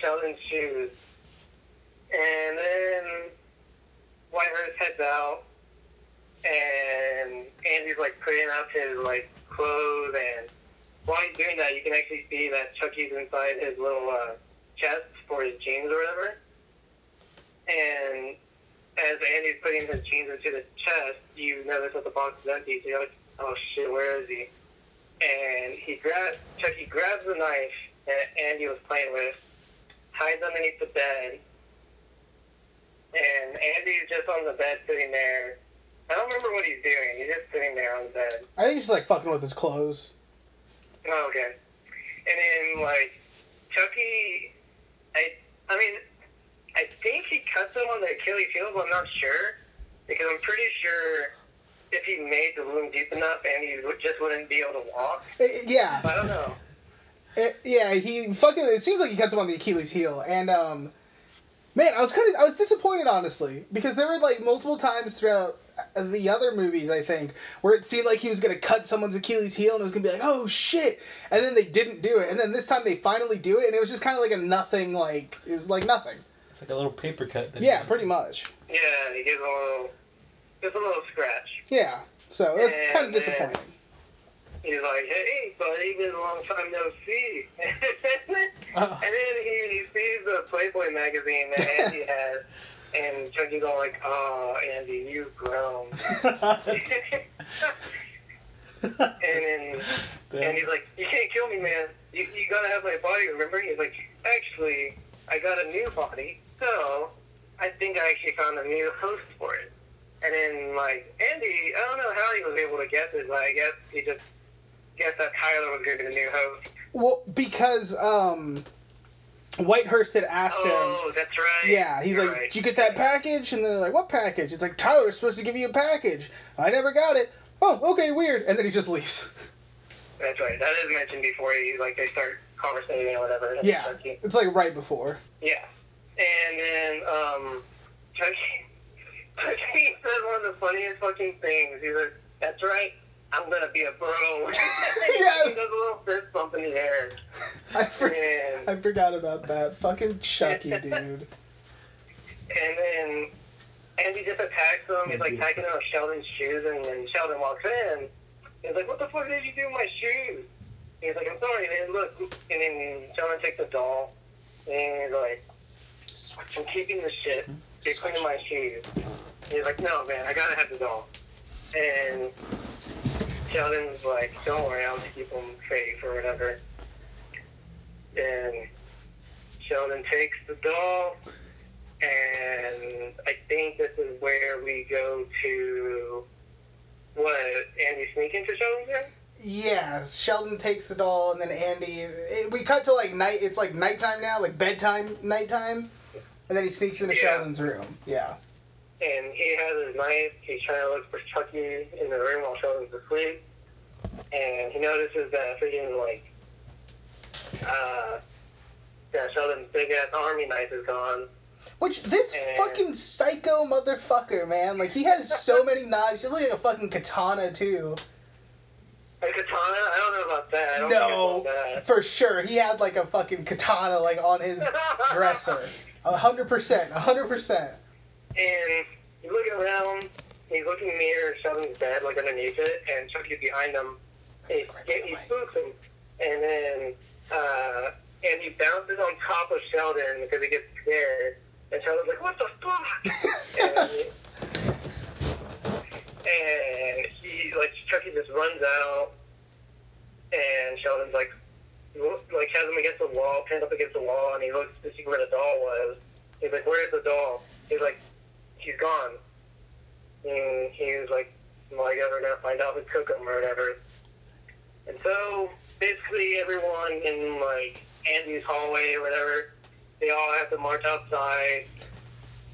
Sheldon's shoes. And then Whitehurst heads out, and Andy's like putting up his like clothes, and while he's doing that, you can actually see that Chucky's inside his little uh, chest for his jeans or whatever. And as Andy's putting his jeans into the chest, you notice that the box is empty. So you're like, oh shit, where is he? And he grabs Chucky grabs the knife that Andy was playing with, hides underneath the bed, and Andy's just on the bed sitting there. I don't remember what he's doing. He's just sitting there on the bed. I think he's like fucking with his clothes. Oh, okay. And then like Chucky, I I mean, I think he cuts him on the Achilles heel, but I'm not sure because I'm pretty sure if he made the wound deep enough, Andy would just wouldn't be able to walk. Eh, eh, yeah. I don't know. Eh, yeah, he fucking. It seems like he cuts him on the Achilles heel, and um, man, I was kind of I was disappointed honestly because there were like multiple times throughout uh, the other movies I think where it seemed like he was gonna cut someone's Achilles heel and it was gonna be like oh shit, and then they didn't do it, and then this time they finally do it, and it was just kind of like a nothing like it was like nothing. It's like a little paper cut. that Yeah, did. pretty much. Yeah, he gives a little, just a little scratch. Yeah, so it was And kind of then- disappointing. He's like, hey, buddy, been a long time no see. And then he, he sees the Playboy magazine that Andy has, and Chucky's all like, oh, Andy, you've grown. and then and he's like, you can't kill me, man. You, you gotta have my body, remember? He's like, actually, I got a new body, so I think I actually found a new host for it. And then, like, Andy, I don't know how he was able to guess it, but I guess he just guessed that Tyler was going to be the new host. Well, because um, Whitehurst had asked him. Oh, that's right. Yeah, he's You're like, right. "Did you get that package?" And they're like, "What package?" It's like Tyler was supposed to give you a package. I never got it. Oh, okay, weird. And then he just leaves. That's right. That is mentioned before he, like, they start conversating or whatever. Yeah, Chucky. it's like right before. Yeah. And then, um, Chucky, Chucky says one of the funniest fucking things. He's like, that's right, I'm gonna be a bro. Yeah. he does a little fist bump in the air. I for- And, I forgot about that. Fucking Chucky, dude. and then Andy just attacks him. He's like attacking him with Sheldon's shoes, and then Sheldon walks in. He's like, what the fuck did you do with my shoes? He's like, I'm sorry, man, look. And then Sheldon takes the doll, and he's like, I'm keeping this shit. Hmm? You're cleaning my shoes. He's like, no, man, I gotta have the doll. And Sheldon's like, don't worry, I'll just keep them safe or whatever. And Sheldon takes the doll, and I think this is where we go to what Andy sneak into Sheldon's room. Yeah, Sheldon takes the doll, and then Andy. It, we cut to like night. It's like nighttime now, like bedtime, nighttime, and then he sneaks into Yeah. Sheldon's room. Yeah. And he has his knife. He's trying to look for Chucky in the room while Sheldon's asleep, and he notices that freaking like, uh, that Sheldon's big ass army knife is gone. Which this And- fucking psycho motherfucker, man. Like he has so many knives. He has like a fucking katana too. A katana? I don't know about that. I don't No, I for sure. He had like a fucking katana like on his dresser. A hundred percent. A hundred percent. And he's looking around. He's looking near Sheldon's bed, like underneath it, and Chucky's behind him. And he, he spooks him, and then uh, and he bounces on top of Sheldon because he gets scared. And Sheldon's like, "What the fuck?" and, and he like Chucky just runs out, and Sheldon's like, like has him against the wall, pinned up against the wall, and he looks to see where the doll was. He's like, "Where's the doll?" He's like, "She's gone." And he was like, "Well, I guess we're gonna find out who took him or whatever." And so basically, everyone in like Andy's hallway or whatever, they all have to march outside.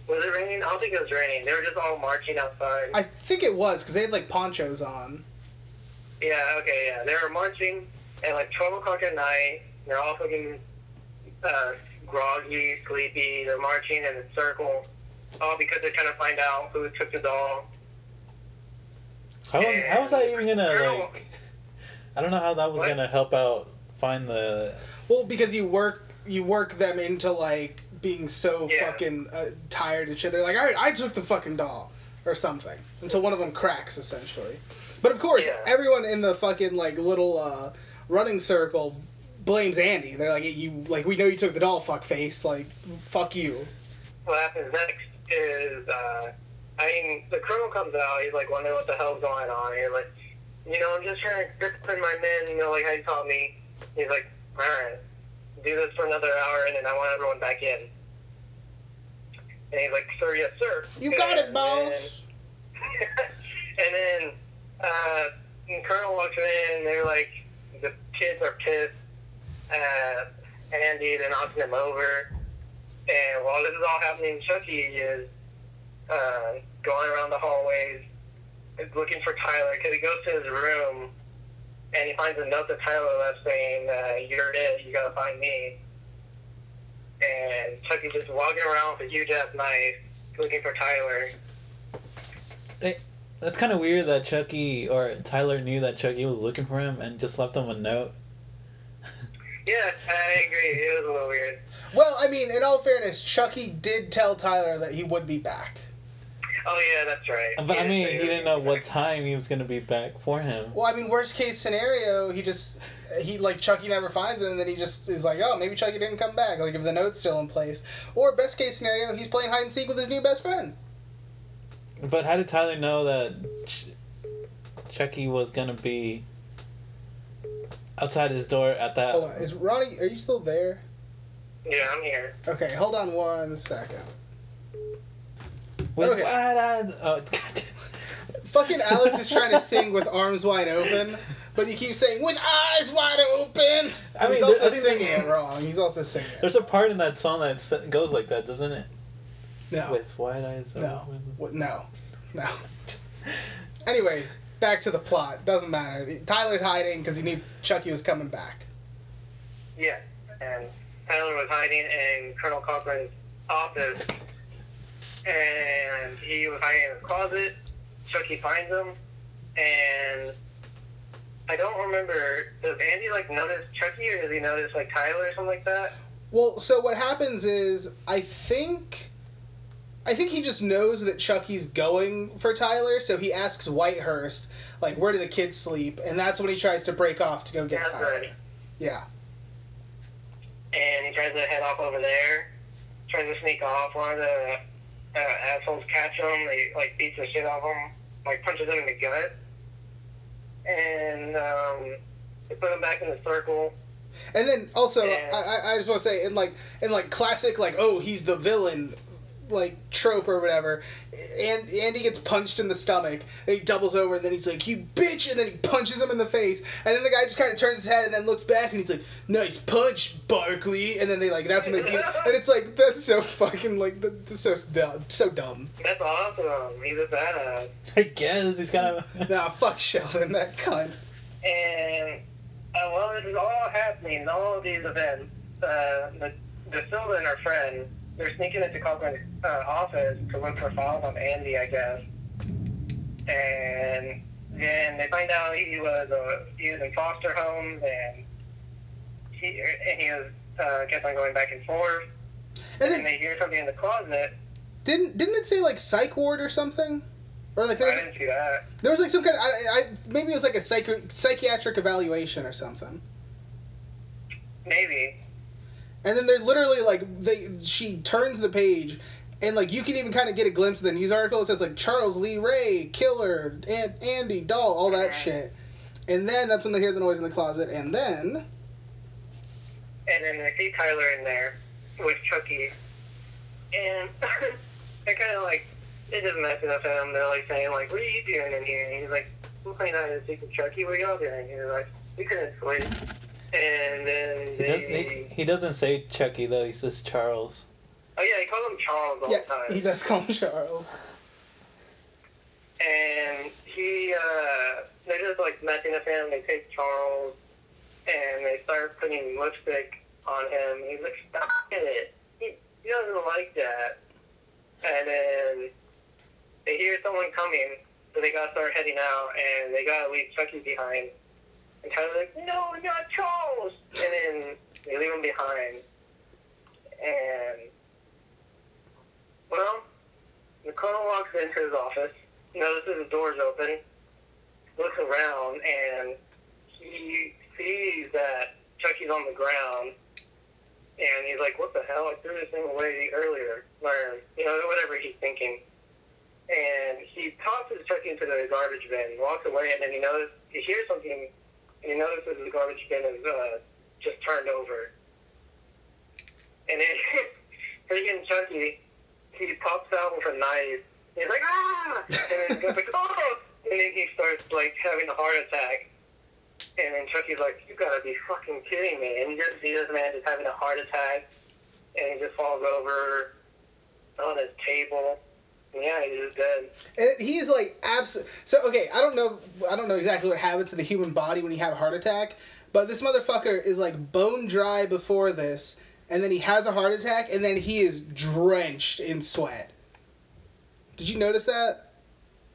Was it raining? I don't think it was raining. They were just all marching outside. I think it was because they had like ponchos on. Yeah, okay, yeah. They were marching at like 12 o'clock at night. They're all fucking uh, groggy, sleepy. They're marching in a circle, all because they're trying to find out who took the doll. How was, how was that even gonna like? I don't know how that was What? gonna help out find the. Well, because you work you work them into like being so Yeah. fucking uh, tired and shit. They're like, all right, I took the fucking doll or something until one of them cracks essentially. But of course, Yeah. everyone in the fucking like little uh, running circle blames Andy. They're like, you like we know you took the doll, fuck face. Like, fuck you. What happens next is, uh, I mean, the colonel comes out. He's like wondering what the hell's going on. He's like, you know, I'm just trying to discipline my men. You know, like how you taught me. He's like, all right, do this for another hour, and then I want everyone back in. And he's like, sir, yes, sir. You got it, boss. then- and then uh, and Colonel walks in. They're like, the kids are pissed at Andy. They're knocking him over. And while this is all happening, Chucky is uh, going around the hallways looking for Tyler because he goes to his room and he finds a note that Tyler left saying, uh, "You're it. You gotta find me." And Chucky's just walking around with a huge ass knife looking for Tyler. That's kind of weird that Chucky or Tyler knew that Chucky was looking for him and just left him a note. Yeah, I agree. It was a little weird. Well, I mean, in all fairness, Chucky did tell Tyler that he would be back. Oh yeah, that's right. But I mean, he didn't know what time he was gonna be back for him. Well, I mean, worst case scenario, he just he like Chucky never finds him, and then he just is like, oh, maybe Chucky didn't come back. Like if the note's still in place, or best case scenario, he's playing hide and seek with his new best friend. But how did Tyler know that Ch- Chucky was gonna be outside his door at that? Hold on, is Ronnie? Are you still there? Yeah, I'm here. Okay, hold on one second. With okay. wide eyes- oh, Fucking Alex is trying to sing with arms wide open, but he keeps saying with eyes wide open. I mean, He's also I singing it wrong. He's also singing. it. There's a part in that song that goes like that, doesn't it? No, With wide eyes. no, open. What- no, no. Anyway, back to the plot. Doesn't matter. Tyler's hiding because he knew Chucky was coming back. Yeah, and Tyler was hiding in Colonel Cochran's office, and he was hiding in his closet. Chucky finds him, and I don't remember. Does Andy like notice Chucky, or does he notice like Tyler or something like that? Well, so what happens is I think I think he just knows that Chucky's going for Tyler, so he asks Whitehurst, like, where do the kids sleep? And that's when he tries to break off to go get That's Tyler. right. Yeah. And he tries to head off over there, tries to sneak off. One of the uh, assholes catch him. They like beats the shit out of him, like punches him in the gut, and um, they put him back in the circle. And then also I- I just want to say in like in like classic like oh he's the villain like trope or whatever and Andy gets punched in the stomach and he doubles over and then he's like you bitch and then he punches him in the face and then the guy just kind of turns his head and then looks back and he's like nice punch Barclay and then they like that's when they beat and it's like that's so fucking like that's so dumb so dumb That's awesome. He's a badass. I guess he's kind of. nah fuck Sheldon that cunt And uh, while this is all happening, all of these events, uh, the, De Silva and her friend, they're sneaking into Kaufman's uh, office to look for files on Andy, I guess. And then they find out he was uh, he was in foster homes and he and he was uh, kept on going back and forth. And And then they hear something in the closet. didn't didn't it say like psych ward or something? Or like there I was, didn't see that. there was like some kind of I, I maybe it was like a psych, psychiatric evaluation or something. Maybe. And then they're literally like they she turns the page and like you can even kind of get a glimpse of the news article. It says like Charles Lee Ray, killer, and Andy Doll, all that mhm. shit. And then that's when they hear the noise in the closet. And then And then they see Tyler in there with Chucky. And they're kind of like, they're just messing with him. They're like saying, like, what are you doing in here? And he's like, we're playing hide and seek with Chucky. What are y'all doing? He's like, we couldn't sleep. And then He, does, he, they. he doesn't say Chucky though. He says Charles. Oh, yeah, he calls him Charles all yeah, the time. he does call him Charles. and he uh they just like messing with him. They take Charles and they start putting lipstick on him. He's like, stop it. He, he doesn't like that. And then they hear someone coming, so they gotta start heading out, and they gotta leave Chucky behind. And Tyler's like, no, not Charles. And then they leave him behind. And well, the colonel walks into his office notices the door's open, looks around, and he sees that Chucky's on the ground. And he's like, what the hell? I threw this thing away earlier. Or, you know, whatever he's thinking. And he tosses Chucky into the garbage bin, walks away, and then he notices, he hears something, and he notices the garbage bin is uh, just turned over. And then, freaking Chucky, he pops out with a knife. He's like, ah! And then he goes like, oh! And then he starts, like, having a heart attack. And then Chucky's like, you gotta be fucking kidding me. And you just see this man just having a heart attack. And he just falls over on his table. Yeah, he's just dead. And he's like abs. So okay, I don't know. I don't know exactly what happens to the human body when you have a heart attack, but this motherfucker is like bone dry before this, and then he has a heart attack, and then he is drenched in sweat. Did you notice that?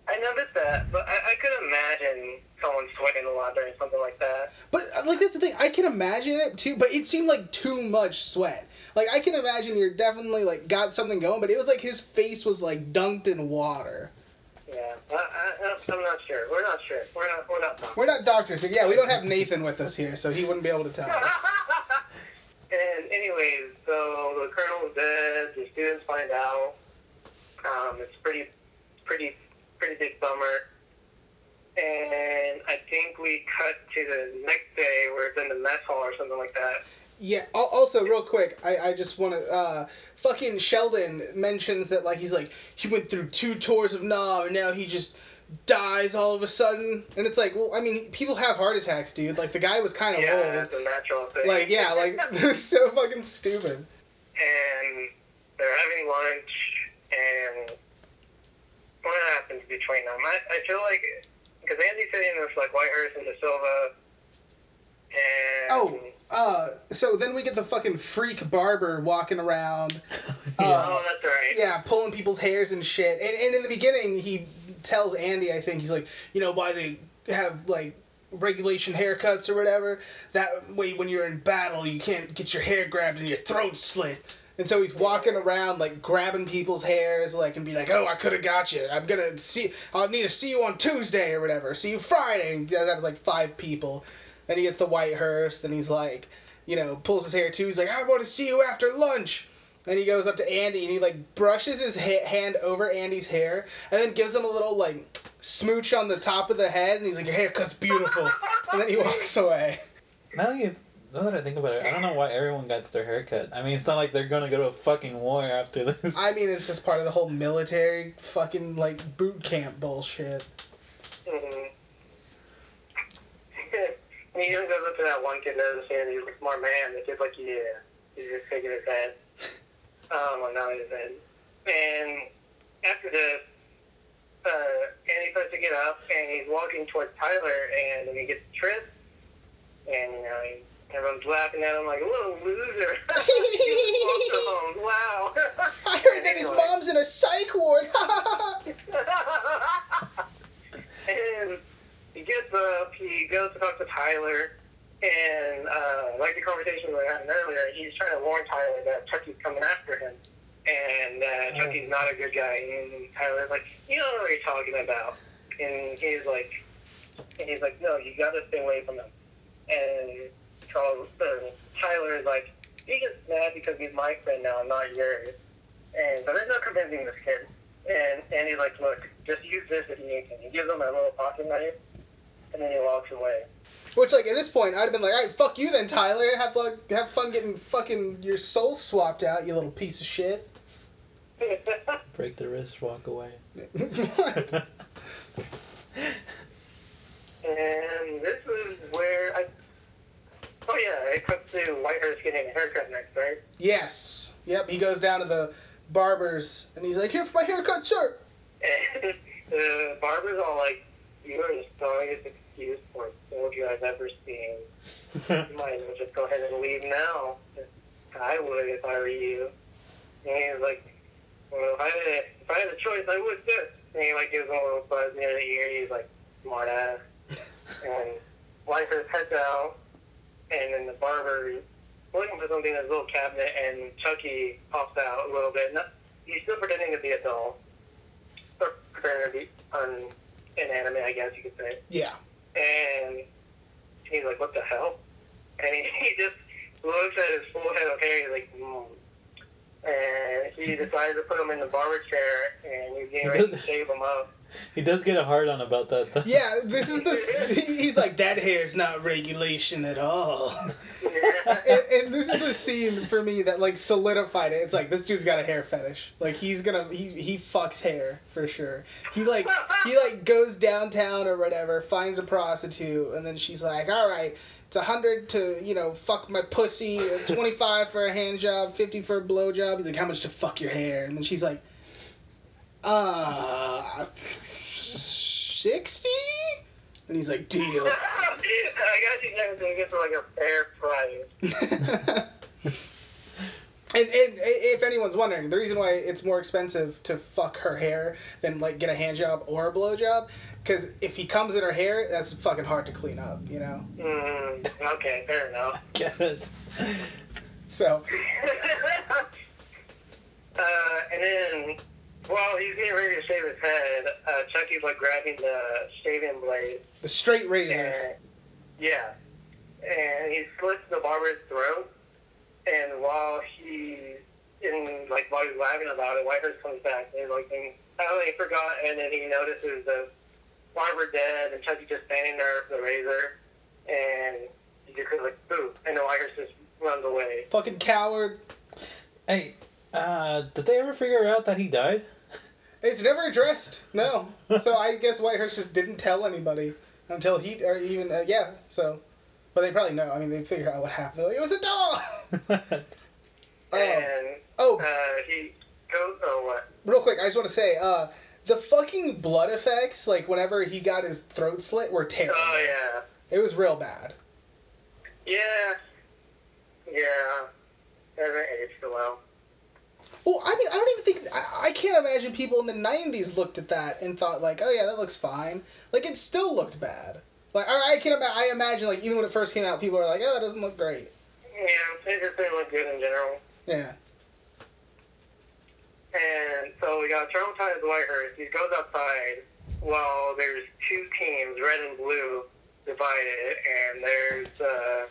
I noticed that, but I, I could imagine someone sweating a lot during something like that. But uh, like that's the thing. I can imagine it too, but it seemed like too much sweat. Like I can imagine you're definitely like got something going, but it was like his face was like dunked in water. Yeah, I, I, I'm not sure. We're not sure. We're not. We're not. We're not doctors, so yeah, we don't have Nathan with us here, so he wouldn't be able to tell us. and anyways, so the colonel's dead. The students find out. Um, it's pretty, pretty, pretty big bummer. And I think we cut to the next day where it's in the mess hall or something like that. Yeah. Also, real quick, I, I just want to. Uh, fucking Sheldon mentions that like he's like he went through two tours of Nam and now he just dies all of a sudden, and it's like, well, I mean, people have heart attacks, dude. Like the guy was kind of Yeah, old. that's a natural thing. Like yeah, like it was so fucking stupid. and they're having lunch, and what happens between them? I, I feel like because Andy's sitting with like Whitehurst and De Silva, and Oh, uh, so then we get the fucking freak barber walking around. Uh, oh, that's right. yeah, pulling people's hairs and shit. And, and in the beginning, he tells Andy, I think, he's like, you know, why they have, like, regulation haircuts or whatever. That way, when you're in battle, you can't get your hair grabbed and your throat slit. And so he's walking around, like, grabbing people's hairs, like, and be like, oh, I could have got you. I'm gonna see, I'll need to see you on Tuesday or whatever. See you Friday. And he does that to, like, five people. Then he gets the white Whitehurst, and he's like, you know, pulls his hair too. He's like, I want to see you after lunch. Then he goes up to Andy and he like brushes his ha- hand over Andy's hair and then gives him a little like smooch on the top of the head and he's like, Your haircut's beautiful. and then he walks away. Now you, now that I think about it, I don't know why everyone got their haircut. I mean, it's not like they're gonna go to a fucking war after this. I mean, it's just part of the whole military fucking like boot camp bullshit. Mm-hmm. He even goes up to that one kid and and he's like more man. The kid's like, yeah. He's just shaking his head. Um, well, not his head. And after this, uh, Andy starts to get up and he's walking towards Tyler and then he gets tripped. And, you know, he Everyone's laughing at him like, "Whoa, loser!" Was foster home. Wow. I heard that his mom's in a psych ward. and he gets up, he goes to talk to Tyler, and uh, like the conversation we were having earlier, he's trying to warn Tyler that Chucky's coming after him, and uh, Chucky's not a good guy. And Tyler's like, "You don't know what you're talking about," and he's like, and he's like, "No, you gotta stay away from him." And Charles, uh, Tyler is like, he gets mad because he's my friend now, not yours. And but there's no convincing this kid. And and he's like, look, just use this if you need to. He gives him a little pocket knife, and then he walks away. Which, like, at this point, I'd have been like, all right, fuck you then, Tyler. Have like, have fun getting fucking your soul swapped out, you little piece of shit. Break the wrist, walk away. what? and this is where I. Oh yeah, it cuts to Whitehurst getting a haircut next, right? Yes. Yep. He goes down to the barber's and he's like, here for my haircut, sir. And the barber's all like, "You are the strongest excuse for soldier I've ever seen. You might as well just go ahead and leave now. I would if I were you." And he's like, "Well, if I had a, if I had a choice, I would too." And he like gives him a little buzz near the ear. He's like, "Smart ass." and Whitehurst heads out, and then the barber looking for something in his little cabinet, and Chucky pops out a little bit. Not, he's still pretending to be a doll. Or pretending to be un, inanimate, I guess you could say. Yeah. And he's like, what the hell? And he, he just looks at his full head of hair, he's like, mm. And he decides to put him in the barber chair, and he's getting ready to shave him up. He does get a hard on about that. Though. Yeah. This is the. He's like, that hair's not regulation at all. And, and this is the scene for me that like solidified it. It's like this dude's got a hair fetish. Like he's gonna he he fucks hair for sure. He like he like goes downtown or whatever, finds a prostitute, and then she's like, all right. It's a hundred to you know fuck my pussy, twenty five for a hand job, fifty for a blow job. He's like, how much to fuck your hair? And then she's like, uh, sixty. And he's like, deal. I guess he's never going to get for like a fair price. And, and if anyone's wondering, the reason why it's more expensive to fuck her hair than like get a hand job or a blow job, because if he comes in her hair, that's fucking hard to clean up, you know. Mm, okay, fair enough. Yes. So uh, and then while he's getting ready to shave his head, uh, Chucky's like grabbing the shaving blade. the straight razor. And, yeah. And he slits the barber's throat. And while he's in, like, while he's laughing about it, Whitehurst comes back. And he's like, oh, he forgot. And then he notices the barber dead and Chucky just standing there with the razor. And he just goes like, boo. And then Whitehurst just runs away. Fucking coward. Hey, uh, did they ever figure out that he died? It's never addressed. No. so I guess Whitehurst just didn't tell anybody until he or even uh, yeah. So, but they probably know. I mean, they figure out what happened. Like, it was a dog. Oh. And Oh, uh, he goes, oh, what? real quick, I just want to say, uh, the fucking blood effects, like whenever he got his throat slit, were terrible. Oh, yeah. It was real bad. Yeah. Yeah. Hasn't aged well. Well, I mean, I don't even think I, I can't imagine people in the '90s looked at that and thought like, "Oh yeah, that looks fine." Like it still looked bad. Like I, I can ima- I imagine like even when it first came out, people were like, "Oh, that doesn't look great." Yeah, it just didn't look good in general. Yeah. And so we got traumatized Whitehurst. He goes outside while there's two teams, red and blue, divided, and there's uh,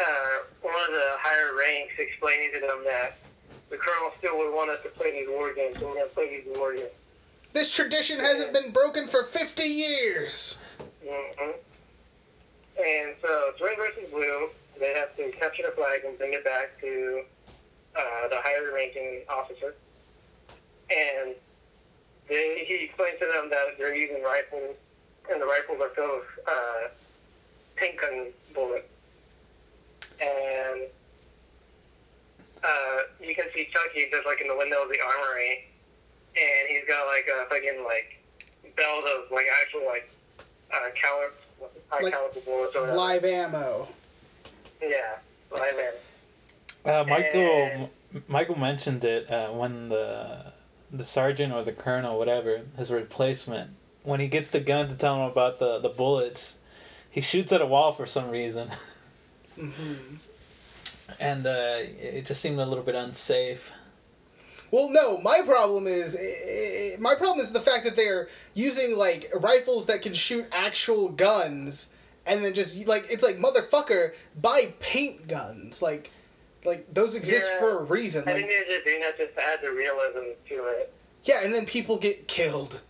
uh, one of the higher ranks explaining to them that the colonel still would want us to play these war games, so we're going to play these war games. This tradition hasn't been broken for 50 years. Mm-hmm. And so it's red versus blue. They have to capture the flag and bring it back to uh, the higher ranking officer. And they, he explains to them that they're using rifles, and the rifles are filled with uh, pink gun bullets. And uh, you can see Chucky just like in the window of the armory, and he's got like a fucking like belt of like actual like uh, caliber, high Like caliber bullets or whatever. Live ammo. Yeah, live in. Uh, Michael And- M- Michael mentioned it uh, when the the sergeant or the colonel, whatever, his replacement, when he gets the gun to tell him about the the bullets, he shoots at a wall for some reason, Mm-hmm. And uh, it just seemed a little bit unsafe. Well, no, my problem is my problem is the fact that they're using like rifles that can shoot actual guns, and then just like it's like motherfucker, buy paint guns. Like, like those exist Yeah. for a reason. I think they're just doing that just to add the realism to it. yeah, and then people get killed.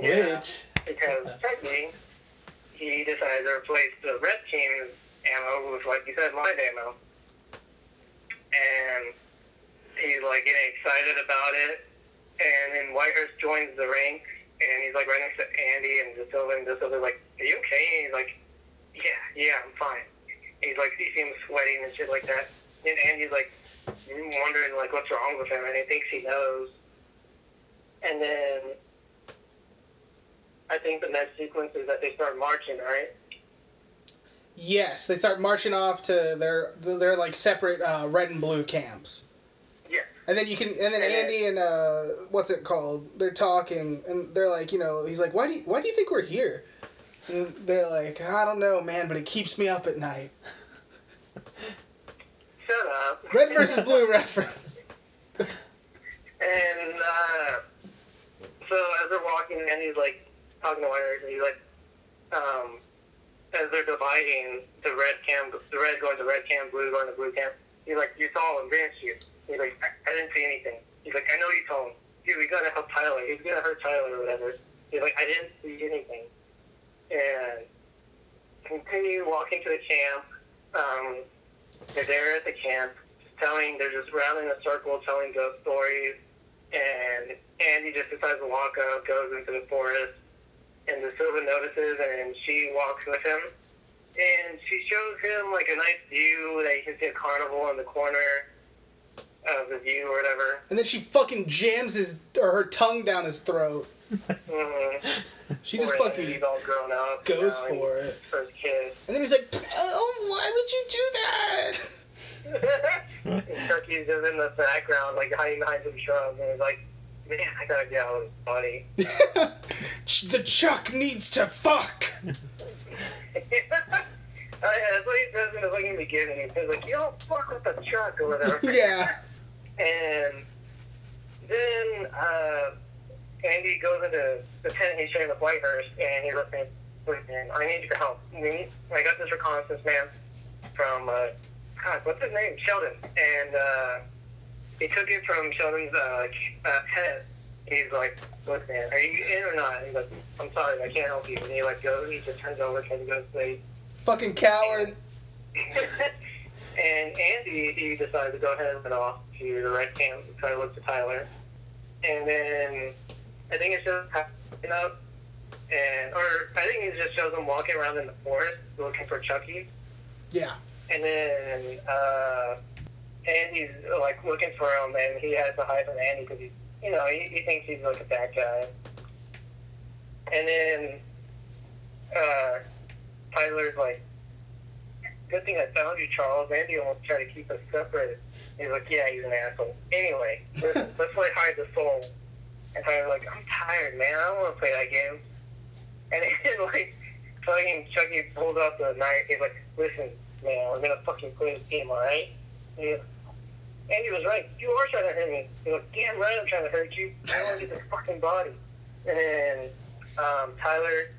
Yeah, Which because Chucky, he decided to replace the red team's ammo with, like you said, light ammo. And he's like getting excited about it. And then Whitehurst joins the ranks, and he's like right next to Andy and De Silva, and De Silva's like, "Are you okay?" And he's like, "Yeah, yeah, I'm fine." He's like, you see him sweating and shit like that. And Andy's like wondering like what's wrong with him, and he thinks he knows. And then I think the next sequence is that they start marching, right? Yes, they start marching off to their their like separate uh, red and blue camps. Yeah. And then you can, and then And then- Andy and uh, what's it called? They're talking, and they're like, you know, he's like, why do you, why do you think we're here? And they're like, I don't know, man, but it keeps me up at night. Shut up. Red versus blue reference. And uh, so as they're walking, and he's like talking to Wires, and he's like, um, as they're dividing the red camp, the red going to red camp, blue going to blue camp. He's like, "You saw him, didn't you?" He's like, I, "I didn't see anything." He's like, "I know you saw him. Dude, we gotta help Tyler. He's gonna hurt Tyler or whatever." He's like, "I didn't see anything." And continue walking to the camp. Um, they're there at the camp, telling. They're just round in a circle, telling ghost stories. And Andy just decides to walk up, goes into the forest, and De Silva notices, and she walks with him. And she shows him like a nice view that you can see a carnival in the corner of the view or whatever. And then she fucking jams his or her tongue down his throat. Mm-hmm. She just fucking he's all grown up. you goes know, and for it. First kiss. And then he's like, "Oh, why would you do that?" and Chucky's just in the background, like hiding behind some shrubs, and he's like, "Man, I gotta get out of this body." the Chuck needs to fuck. Oh, yeah, that's what he says in the fucking beginning. He says like, "You don't fuck with the truck" or whatever. yeah. And then uh, Andy goes into the tent he's sharing with Whitehurst, and he's like, "Wait, man, I need your help. We need, I got this reconnaissance man from uh, God, what's his name? Sheldon, and uh, he took it from Sheldon's uh, uh, head." He's like, look, man, are you in or not? He's like, I'm sorry, I can't help you. And he like goes, he just turns over and goes, say, Fucking coward. and Andy, he decided to go ahead and head off to the red camp and try to look for Tyler. And then I think it shows him up, and or I think it just shows him walking around in the forest looking for Chucky. Yeah. And then uh, Andy's like looking for him, and he has to hide from Andy because he's, you know, he, he thinks he's like a bad guy. And then uh, Tyler's like, "Good thing I found you, Charles." Andy almost tried to keep us separate. He's like, "Yeah, he's an asshole." Anyway, listen, let's play hide the soul. And Tyler's like, "I'm tired, man. I don't want to play that game." And then like, fucking Chucky pulls out the knife. He's like, "Listen, man, we're gonna fucking play this game, all right?" And he's, Andy was right. You are trying to hurt me. He's like, damn right I'm trying to hurt you. I want to get this fucking body. And um, Tyler,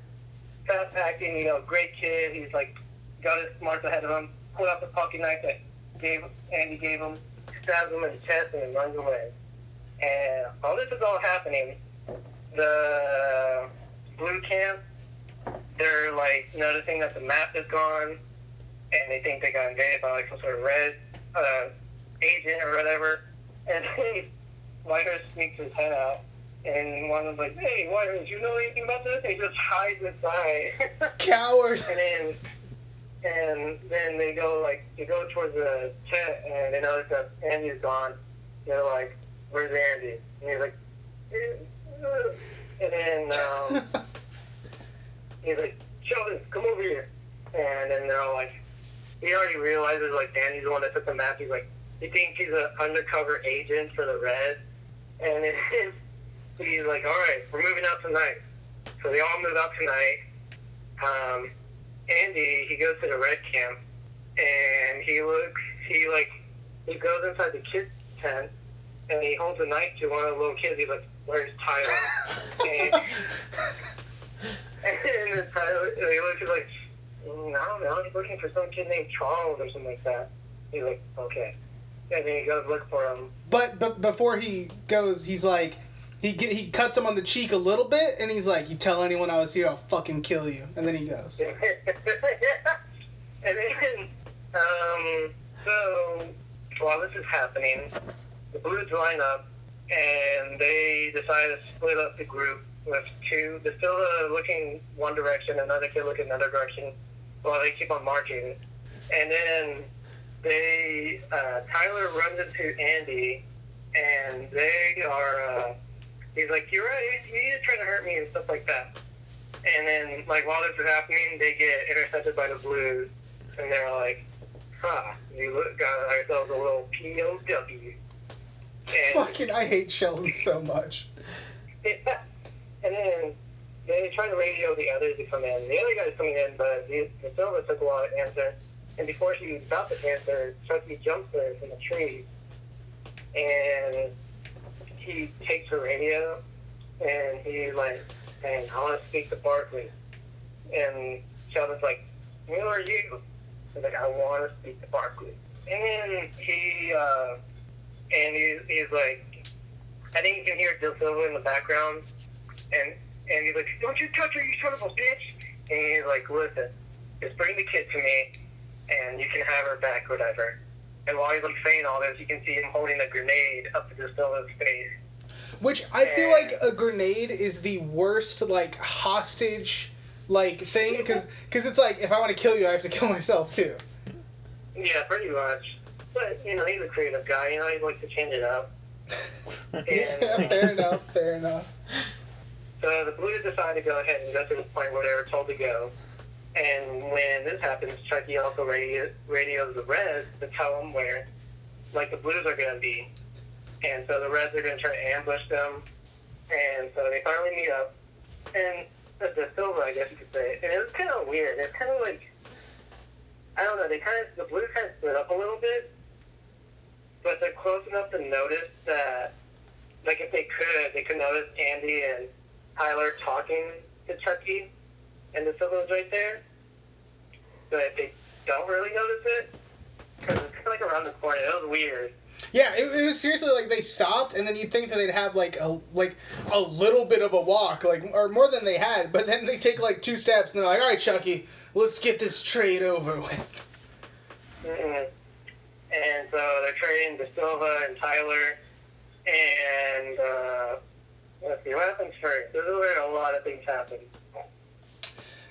fast acting, you know, great kid. He's like, got his smarts ahead of him, pulled out the pocket knife that gave Andy gave him, stabs him in the chest, and runs away. And while this is all happening, the blue camp, they're like noticing that the map is gone, and they think they got invaded by like some sort of red uh, agent or whatever. And then Whitehurst sneaks his head out, and one of them's like, "Hey, Whitehurst, you know anything about this?" And he just hides inside. Coward. and then and then they go like they go towards the tent and they notice that Andy's gone. They're like, "Where's Andy?" And he's like, "Eh, and then um, he's like, "Sheldon, come over here." And then they're all like, he already realizes like Danny's the one that took the map. He's like, he thinks he's an undercover agent for the Red, and he's like, all right, we're moving out tonight. So they all move out tonight. Um, Andy, he goes to the Red camp, and he looks, he like, he goes inside the kids tent, and he holds a knife to one of the little kids. He's like, where's Tyler? and, and then Tyler, and he looks he's like, "Mm, I don't know. He's looking for some kid named Charles or something like that. He's like, okay. And then he goes look for him. But but before he goes, he's like, he get, he cuts him on the cheek a little bit, and he's like, "You tell anyone I was here, I'll fucking kill you." And then he goes. and then, um, so while this is happening, the Blues line up and they decide to split up the group with two. They're still uh, looking one direction, another kid looking another direction, while they keep on marching. And then they, uh, Tyler runs into Andy, and they are. Uh, he's like, "You're right. He is trying to hurt me and stuff like that." And then, like while this is happening, they get intercepted by the Blues, and they're like, "Huh, we look- got ourselves a little POW." And Fucking, I hate Sheldon so much. and then they try to radio the others to come in. The other guy's coming in, but the, De Silva took a while to answer. And before she was about to answer, Chucky jumps her from a tree, and he takes her radio, and he's like, "Man, I want to speak to Barclay." And Sheldon's like, "Who are you?" He's like, "I want to speak to Barclay." And he, uh, and he's, he's like, I think you can hear De Silva in the background, and and he's like, "Don't you touch her, you son of a bitch!" And he's like, "Listen, just bring the kid to me, and you can have her back, whatever." And while he's like saying all this, you can see him holding a grenade up to De Silva's face. Which I feel like a grenade is the worst like hostage like thing because it's like if I want to kill you, I have to kill myself too. Yeah, pretty much. But you know, he's a creative guy. You know, he likes to change it up. yeah, fair enough. Fair enough. So the Blues decide to go ahead and go to the point where they were told to go. And when this happens, Chucky also radio, radios the Reds to tell them where, like, the Blues are going to be. And so the Reds are going to try to ambush them. And so they finally meet up. And the, De Silva, I guess you could say. And it was kind of weird. It's kind of like, I don't know, they kind of, the Blues kind of split up a little bit. But they're close enough to notice that, like, if they could, they could notice Andy and Tyler talking to Chucky, and the was right there. But they don't really notice it because it's kind of like around the corner. It was weird. Yeah, it, it was seriously like they stopped, and then you'd think that they'd have like a like a little bit of a walk, like or more than they had. But then they take like two steps, and they're like, "All right, Chucky, let's get this trade over with." mm And so they're trading De Silva and Tyler, and uh, let's see what happens first. This is where a lot of things happen.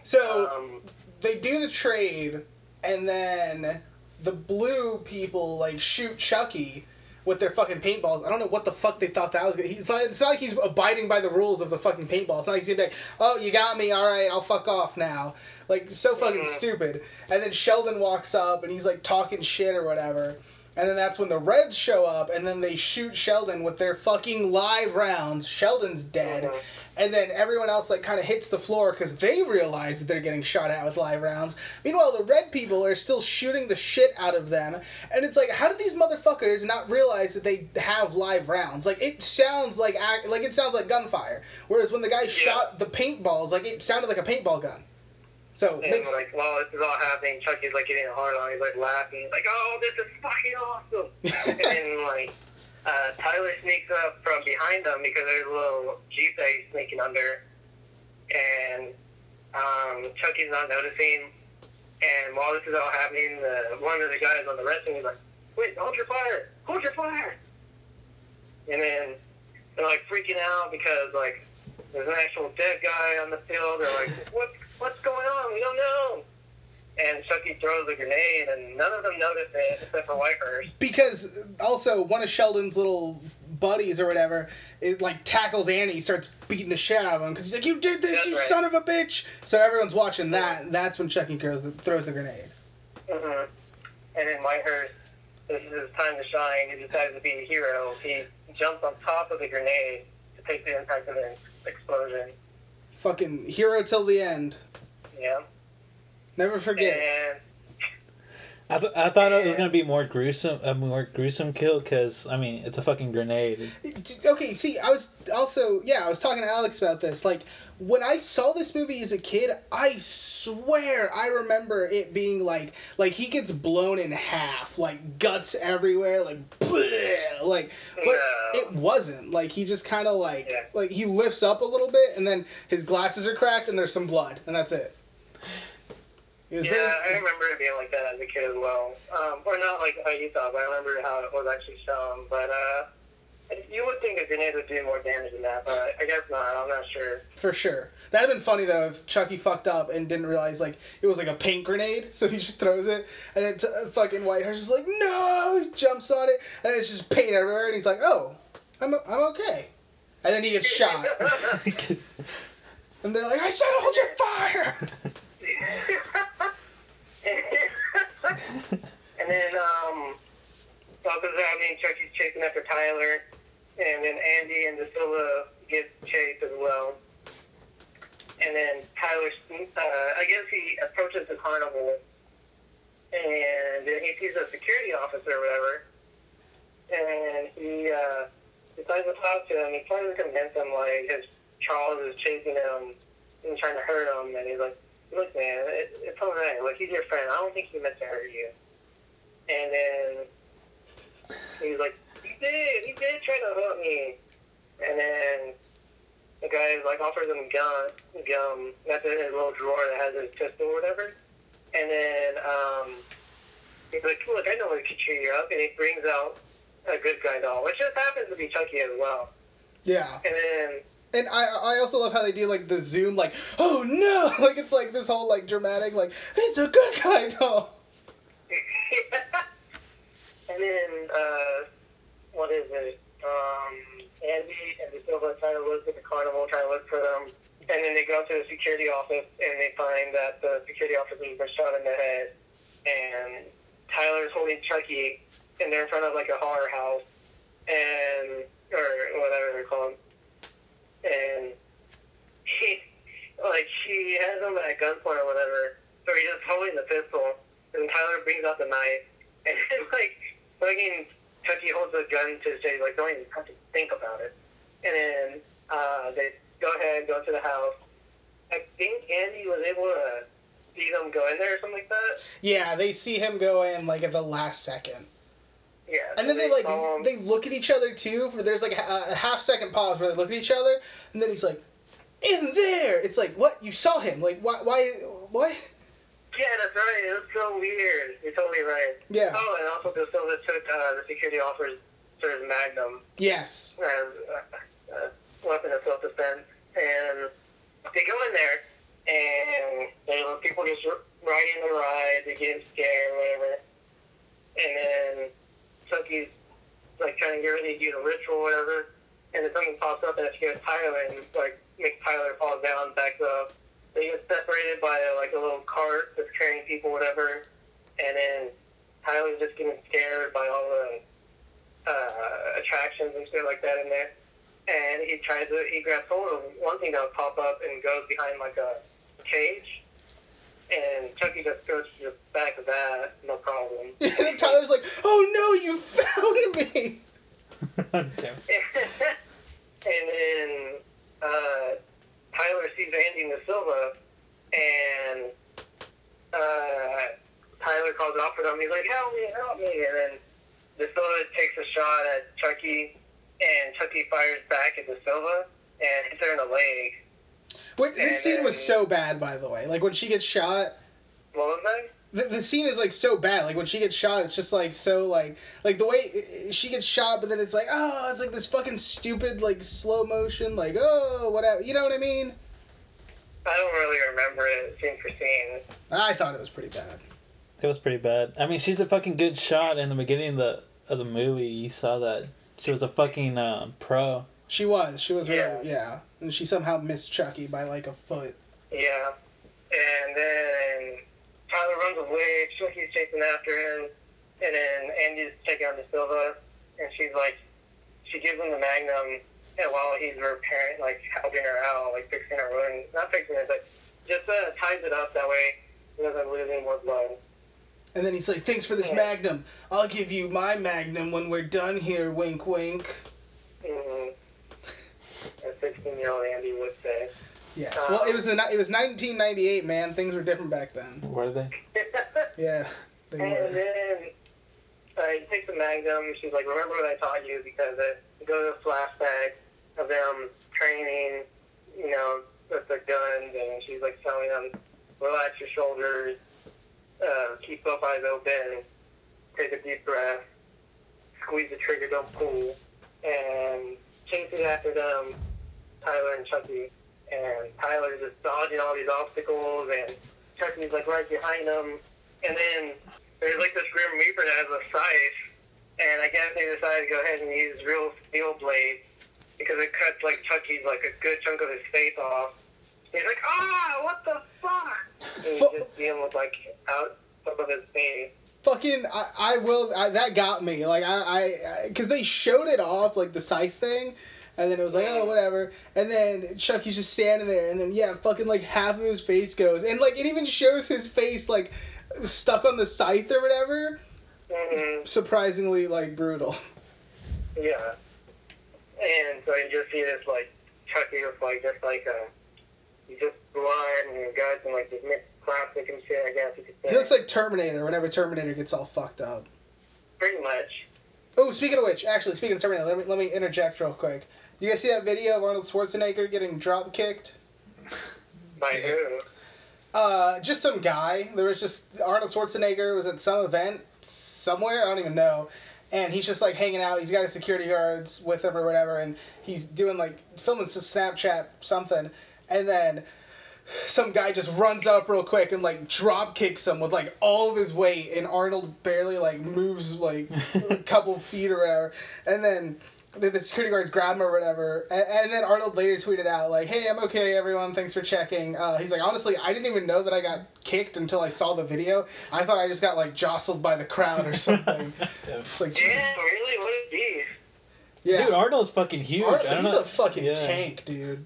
So Um, they do the trade, and then the blue people like shoot Chucky with their fucking paintballs. I don't know what the fuck they thought that was. Gonna, it's, not, it's not like he's abiding by the rules of the fucking paintball. It's not like he's gonna be like, "Oh, you got me. All right, I'll fuck off now." Like so fucking Mhm. stupid. And then Sheldon walks up and he's like talking shit or whatever. And then that's when the Reds show up, and then they shoot Sheldon with their fucking live rounds. Sheldon's dead, Mhm. and then everyone else like kind of hits the floor because they realize that they're getting shot at with live rounds. Meanwhile, the Red people are still shooting the shit out of them, and it's like, how did these motherfuckers not realize that they have live rounds? Like it sounds like like it sounds like gunfire, whereas when the guy shot the paintballs, like it sounded like a paintball gun. So And makes like while this is all happening, Chucky's like getting a hard on. He's like laughing. He's like, "Oh, this is fucking awesome!" and then like uh, Tyler sneaks up from behind them because there's a little jeep that he's sneaking under, and um, Chucky's not noticing. And while this is all happening, the, one of the guys on the wrestling is like, "Wait, hold your fire! Hold your fire!" And then they're like freaking out because like there's an actual dead guy on the field. They're like, "What's what's going on? We don't know." And Chucky throws a grenade, and none of them notice it except for Whitehurst. because also one of Sheldon's little buddies or whatever, it like tackles Annie, starts beating the shit out of him because he's like, "You did this, That's you right. son of a bitch!" So everyone's watching that. And that's when Chucky throws the, throws the grenade. hmm and then Whitehurst, this is his time to shine. He decides to be a hero. He jumps on top of the grenade to take the impact of the explosion. Fucking hero till the end. Yeah. Never forget. And I, th- I thought it was gonna be more gruesome, a more gruesome kill, cause I mean it's a fucking grenade. Okay, see, I was also yeah, I was talking to Alex about this. Like when I saw this movie as a kid, I swear I remember it being like like he gets blown in half, like guts everywhere, like bleh, like but No. it wasn't. Like he just kind of like Yeah. like he lifts up a little bit and then his glasses are cracked and there's some blood and that's it. It was yeah, I remember it being like that as a kid as well. Um, or not like how you thought, but I remember how it was actually shown. But uh, you would think a grenade would do more damage than that, but I guess not. I'm not sure. For sure. That'd have been funny though if Chucky fucked up and didn't realize like it was like a paint grenade, so he just throws it, and then t- uh, fucking Whitehurst is like, no, he jumps on it, and it's just paint everywhere, and he's like, oh, I'm I'm okay, and then he gets shot, and they're like, I said hold your fire. and then, um, Out Chucky's chasing after Tyler, and then Andy and De Silva get chased as well. And then Tyler, uh, I guess he approaches the carnival, and then he sees a security officer or whatever, and he uh, decides to talk to him. He tries to convince him like his Charles is chasing him and trying to hurt him, and he's like, "Look, man, it, it's all right. Look, he's your friend. I don't think he meant to hurt you." And then he's like, "He did. He did try to hurt me." And then the guy like offers him gum, gum that's in his little drawer that has his pistol or whatever. And then um, he's like, "Look, I know what can cheer you up," and he brings out a good guy doll, which just happens to be Chucky as well. Yeah, And then and I I also love how they do like the zoom, like, oh no, like it's like this whole like dramatic, like it's a good guy doll. and then, uh, what is it? Um, Andy and De Silva try to look at the carnival, try to look for them. And then they go to the security office and they find that the security officer has been shot in the head. And Tyler's holding Chucky and they're in front of like a horror house and, or whatever they're called. And he, like, she has him at gunpoint or whatever. So he's just holding the pistol. And Tyler brings out the knife. And it's like, fucking Chucky holds a gun to face, like, don't even have to think about it. And then uh, they go ahead, go to the house. I think Andy was able to see them go in there or something like that. Yeah, they see him go in like at the last second. Yeah. And then so they like him. they look at each other too. For there's like a, a half second pause where they look at each other, and then he's like, "In there." It's like, what? You saw him? Like, why? Why? What? Yeah, that's right. It was so weird. You're totally right. Yeah. Oh, and also De Silva took uh, the security officer's magnum Yes. as uh, uh, weapon of self-defense, and they go in there, and they people just riding the ride, they get scared, whatever, and then Chucky's like trying to get ready to do the ritual, or whatever, and then something pops up and it scares Tyler and like makes Tyler fall down, back up. They get separated by like a little cart that's carrying people, whatever, and then Tyler's just getting scared by all the uh, attractions and shit like that in there. And he tries to, he grabs hold of one thing that would pop up and goes behind like a cage. And Chucky just goes to the back of that, no problem. and then Tyler's like, "Oh no, you found me." And then uh, Tyler sees Andy De Silva, and uh, Tyler calls out for them. He's like, "Help me, help me!" And then De Silva takes a shot at Chucky, and Chucky fires back at De Silva and hits her in the leg. Wait, this scene was so bad, by the way. Like when she gets shot, What was that? The, the scene is like so bad. Like when she gets shot, it's just like so like like the way she gets shot, but then it's like oh, it's like this fucking stupid like slow motion, like oh whatever. You know what I mean? I don't really remember it scene for scene. I thought it was pretty bad. It was pretty bad. I mean, she's a fucking good shot in the beginning of the of the movie. You saw that she was a fucking uh, pro. She was. She was really Yeah. yeah. And she somehow missed Chucky by like a foot. Yeah. And then Tyler runs away. Chucky's chasing after him. and then Andy's taking on De Silva, and she's like, she gives him the Magnum, and while he's repairing, like helping her out, like fixing her wound, not fixing it, but just uh, ties it up that way he doesn't lose any more blood. And then he's like, "Thanks for this Yeah. magnum. I'll give you my magnum when we're done here." Wink, wink. Mm-hmm. As 16 year old Andy would say. Yes. Well, it was the it was 1998, man. Things were different back then. Were they? Yeah, they And were. then uh, he takes the Magnum. She's like, "Remember what I taught you?" Because it goes to a flashback of them training, you know, with their guns, and she's like telling them, "Relax your shoulders, uh, keep both eyes open, take a deep breath, squeeze the trigger, don't pull." And chasing after them, Tyler and Chucky, and Tyler's just dodging all these obstacles, and Chucky's like right behind him. And then there's like this Grim Reaper that has a scythe, and I guess they decided to go ahead and use real steel blade because it cuts like Chucky's like a good chunk of his face off. He's like, ah, what the fuck? And Fu- just him with like out top of his face. Fucking, I, I will. I, that got me. Like I, I, because they showed it off, like the scythe thing, and then it was like, oh, whatever. And then Chucky's just standing there, and then yeah, fucking like half of his face goes, and like it even shows his face like stuck on the scythe or whatever. hmm Surprisingly, like brutal. Yeah. And so you just see this like Chucky with like just like a just blood and guts and like just mixed plastic and shit. I guess you could say. He looks like Terminator whenever Terminator gets all fucked up. pretty much. Oh, speaking of which, actually, speaking of Terminator, let me let me interject real quick. You guys see that video of Arnold Schwarzenegger getting drop kicked? By who? Uh, just some guy. There was just Arnold Schwarzenegger was at some event somewhere. I don't even know. And he's just like hanging out. He's got his security guards with him or whatever, and he's doing like filming some Snapchat something, and then some guy just runs up real quick and like drop kicks him with like all of his weight, and Arnold barely like moves like a couple feet or whatever, and then the, the security guards grab him or whatever, and, and then Arnold later tweeted out like, "Hey, I'm okay, everyone. Thanks for checking." Uh, he's like, "Honestly, I didn't even know that I got kicked until I saw the video. I thought I just got like jostled by the crowd or something." it's like, Jesus. Yeah, really? What a beef. yeah, Dude, Arnold's fucking huge. Arnold- I don't he's know. a fucking Yeah. tank, dude.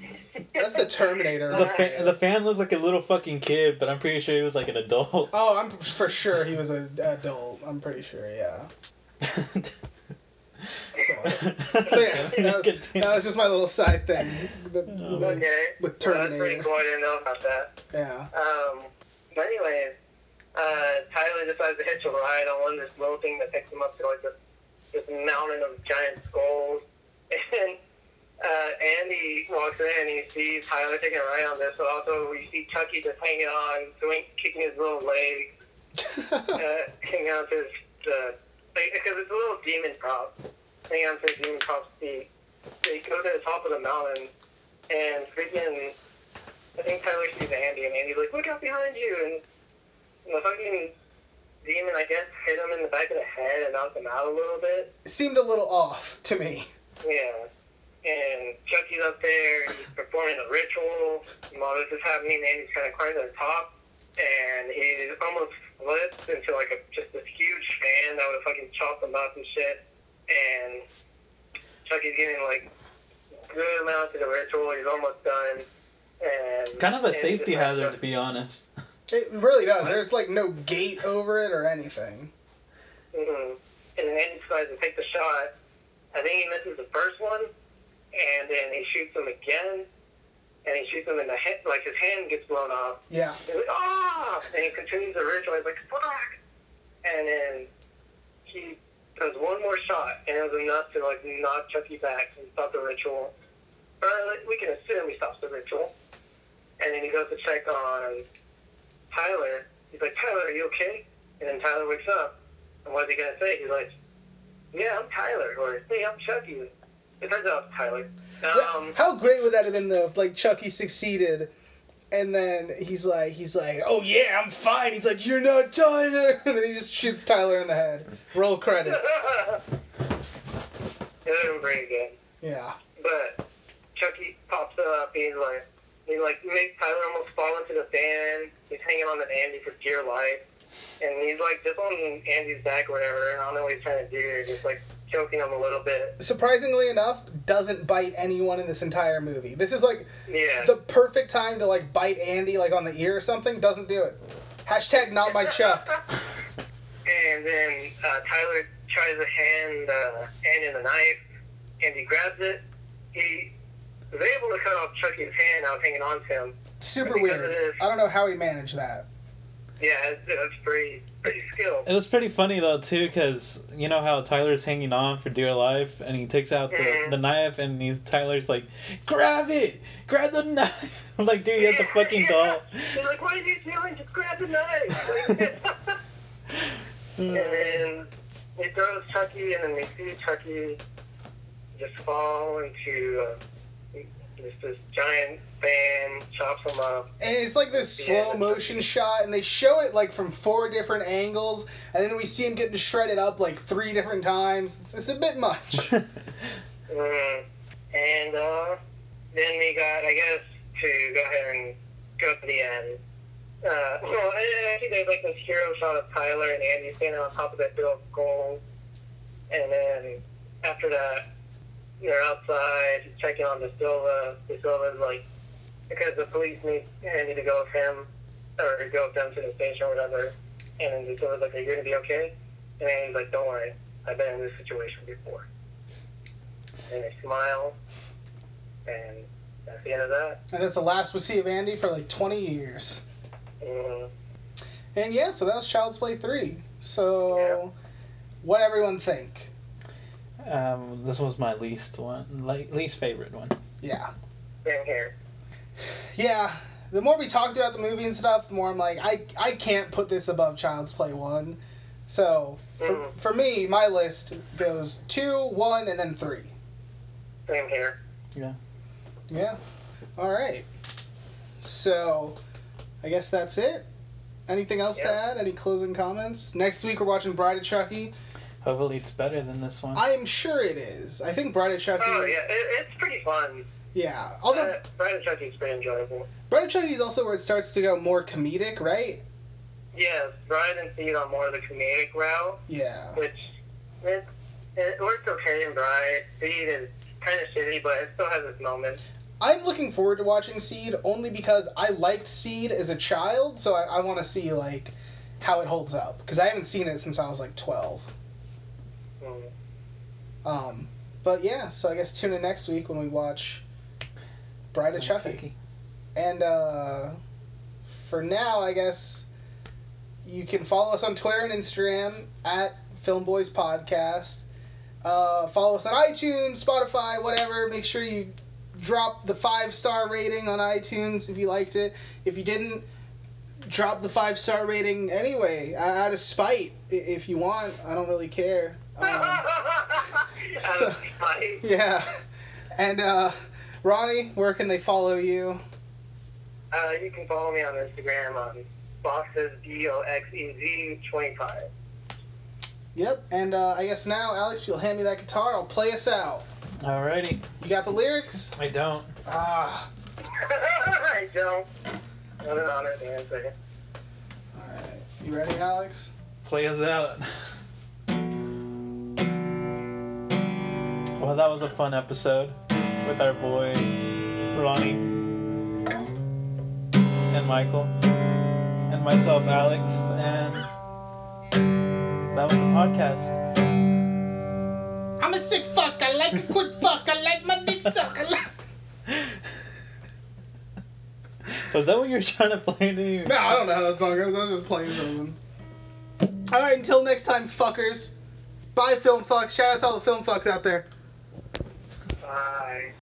That's the Terminator. The fan, the fan looked like a little fucking kid, but I'm pretty sure he was like an adult. Oh, I'm for sure he was an adult. I'm pretty sure, yeah. So, so yeah, that was, that was just my little side thing. The, the- Okay. with Well, that's pretty Terminator. cool. I didn't know about that. Yeah. Um, but anyways, uh, Tyler decides to hitch a ride on one of this little thing that picks him up to like this, this mountain of giant skulls. And uh, Andy walks in and he sees Tyler taking a ride on this, but also you see Chucky just hanging on, doing, kicking his little leg, uh, hanging on to his, uh, because it's a little demon prop, hanging on to his demon prop's feet. They go to the top of the mountain, and freaking I think Tyler sees Andy, and Andy's like, "Look out behind you!" And the fucking demon, I guess, hit him in the back of the head and knocked him out a little bit. Seemed a little off to me. Yeah. And Chucky's up there, he's performing a ritual. And while this is happening, Andy's kind of climbing to the top, and he's almost flips into like a just this huge fan that would fucking chop them up and shit. And Chucky's getting like good amount to the ritual. He's almost done. And kind of a safety just like, hazard, to be honest. It really does. There's like no gate over it or anything. hmm And then Andy decides to take the shot. I think he misses the first one, and then he shoots him again, and he shoots him in the head, like his hand gets blown off. Yeah. He's like, ah! And he continues the ritual. He's like, fuck! And then he does one more shot, and it was enough to like knock Chucky back and stop the ritual. Or like, we can assume he stops the ritual. And then he goes to check on Tyler. He's like, Tyler, are you okay? And then Tyler wakes up. And what's he gonna say? He's like, Yeah, I'm Tyler, or Hey, I'm Chucky. It turns out it's Tyler. Um, How great would that have been though if like Chucky succeeded and then he's like he's like, Oh yeah, I'm fine. He's like, You're not Tyler and then he just shoots Tyler in the head. Roll credits. it would have been pretty good. Yeah. But Chucky pops up. He's like, he like makes Tyler almost fall into the fan. He's hanging on to Andy for dear life. and he's like just on Andy's back or whatever. And I don't know what he's trying to do. Just like choking him a little bit. Surprisingly enough, doesn't bite anyone in this entire movie. This is like Yeah. the perfect time to like bite Andy like on the ear or something. Doesn't do it. Hashtag not my Chuck. And then uh, Tyler tries to hand uh, Andy the knife. Andy grabs it. He was able to cut off Chucky's hand. I was hanging on to him. Super weird. it is. I don't know how he managed that. Yeah, it's, it's pretty pretty skilled. It was pretty funny though too, because you know how Tyler's hanging on for dear life, and he takes out the, Mhm. the knife, and he's Tyler's like, "Grab it, grab the knife!" I'm like, dude, he has a fucking doll. He's like, what is he doing? Just grab the knife. and then he throws Chucky, and then we see Chucky just fall into uh, just this giant fan, chops him up. And it's like this slow motion shot, and they show it like from four different angles, and then we see him getting shredded up like three different times. It's, it's a bit much. Mm. And uh, then we got, I guess, to go ahead and go to the end. Uh, well, I, I think there's like this hero shot of Tyler and Andy standing on top of that bill of gold. And then after that, they're outside checking on De Silva. De Silva's like, because the police need Andy to go with him, or go with them to the station or whatever. And then De Silva's like, are you going to be okay? And Andy's like, don't worry, I've been in this situation before and they smile, and that's the end of that. and that's the last we see of Andy for like 20 years. Mm, And yeah, so that was Child's Play 3. So, what everyone think? Um, this was my least one, like least favorite one. Yeah. same here. Yeah. The more we talked about the movie and stuff, the more I'm like, I, I can't put this above Child's Play 1. So, for, Mm. for me, my list goes 2, 1, and then 3. Same here. Yeah. Yeah. All right. So, I guess that's it. Anything else to add? Any closing comments? Next week we're watching Bride of Chucky. Hopefully, it's better than this one. I am sure it is. I think Bride of Chucky. Oh yeah, it, it's pretty fun. Yeah. Although Uh, Bride of Chucky's pretty enjoyable. Bride of Chucky is also where it starts to go more comedic, right? Yeah, Bride and Seed on more of the comedic route, Yeah. which it, it works okay in Bride. Seed is kind of shitty, but it still has its moments. I'm looking forward to watching Seed only because I liked Seed as a child, so I, I want to see like how it holds up because I haven't seen it since I was like 12. Um, but yeah, so I guess tune in next week when we watch Bride of Chucky. Chucky. And uh, for now, I guess you can follow us on Twitter and Instagram at Film Boys Podcast. Uh, follow us on iTunes, Spotify, whatever. Make sure you drop the five star rating on iTunes if you liked it. If you didn't, drop the five star rating anyway, out of spite if you want. I don't really care. Um, so- yeah. And uh, Ronnie, where can they follow you? Uh, you can follow me on Instagram on boxes b o x e z twenty five. Yep. And uh, I guess now, Alex, you'll hand me that guitar. I'll play us out. Alrighty, You got the lyrics? I don't. Ah. I don't. What an honor to answer. All right. You ready, Alex? Play us out. Well, that was a fun episode with our boy Ronnie and Michael and myself, Alex, and that was the podcast. I'm a sick fuck. I like a quick fuck. I like my dick suck. I like... Was that what you were trying to play to you? No, I don't know how that song goes. I was just playing something. All right. Until next time, fuckers. Bye, film fucks. Shout out to all the film fucks out there. Bye.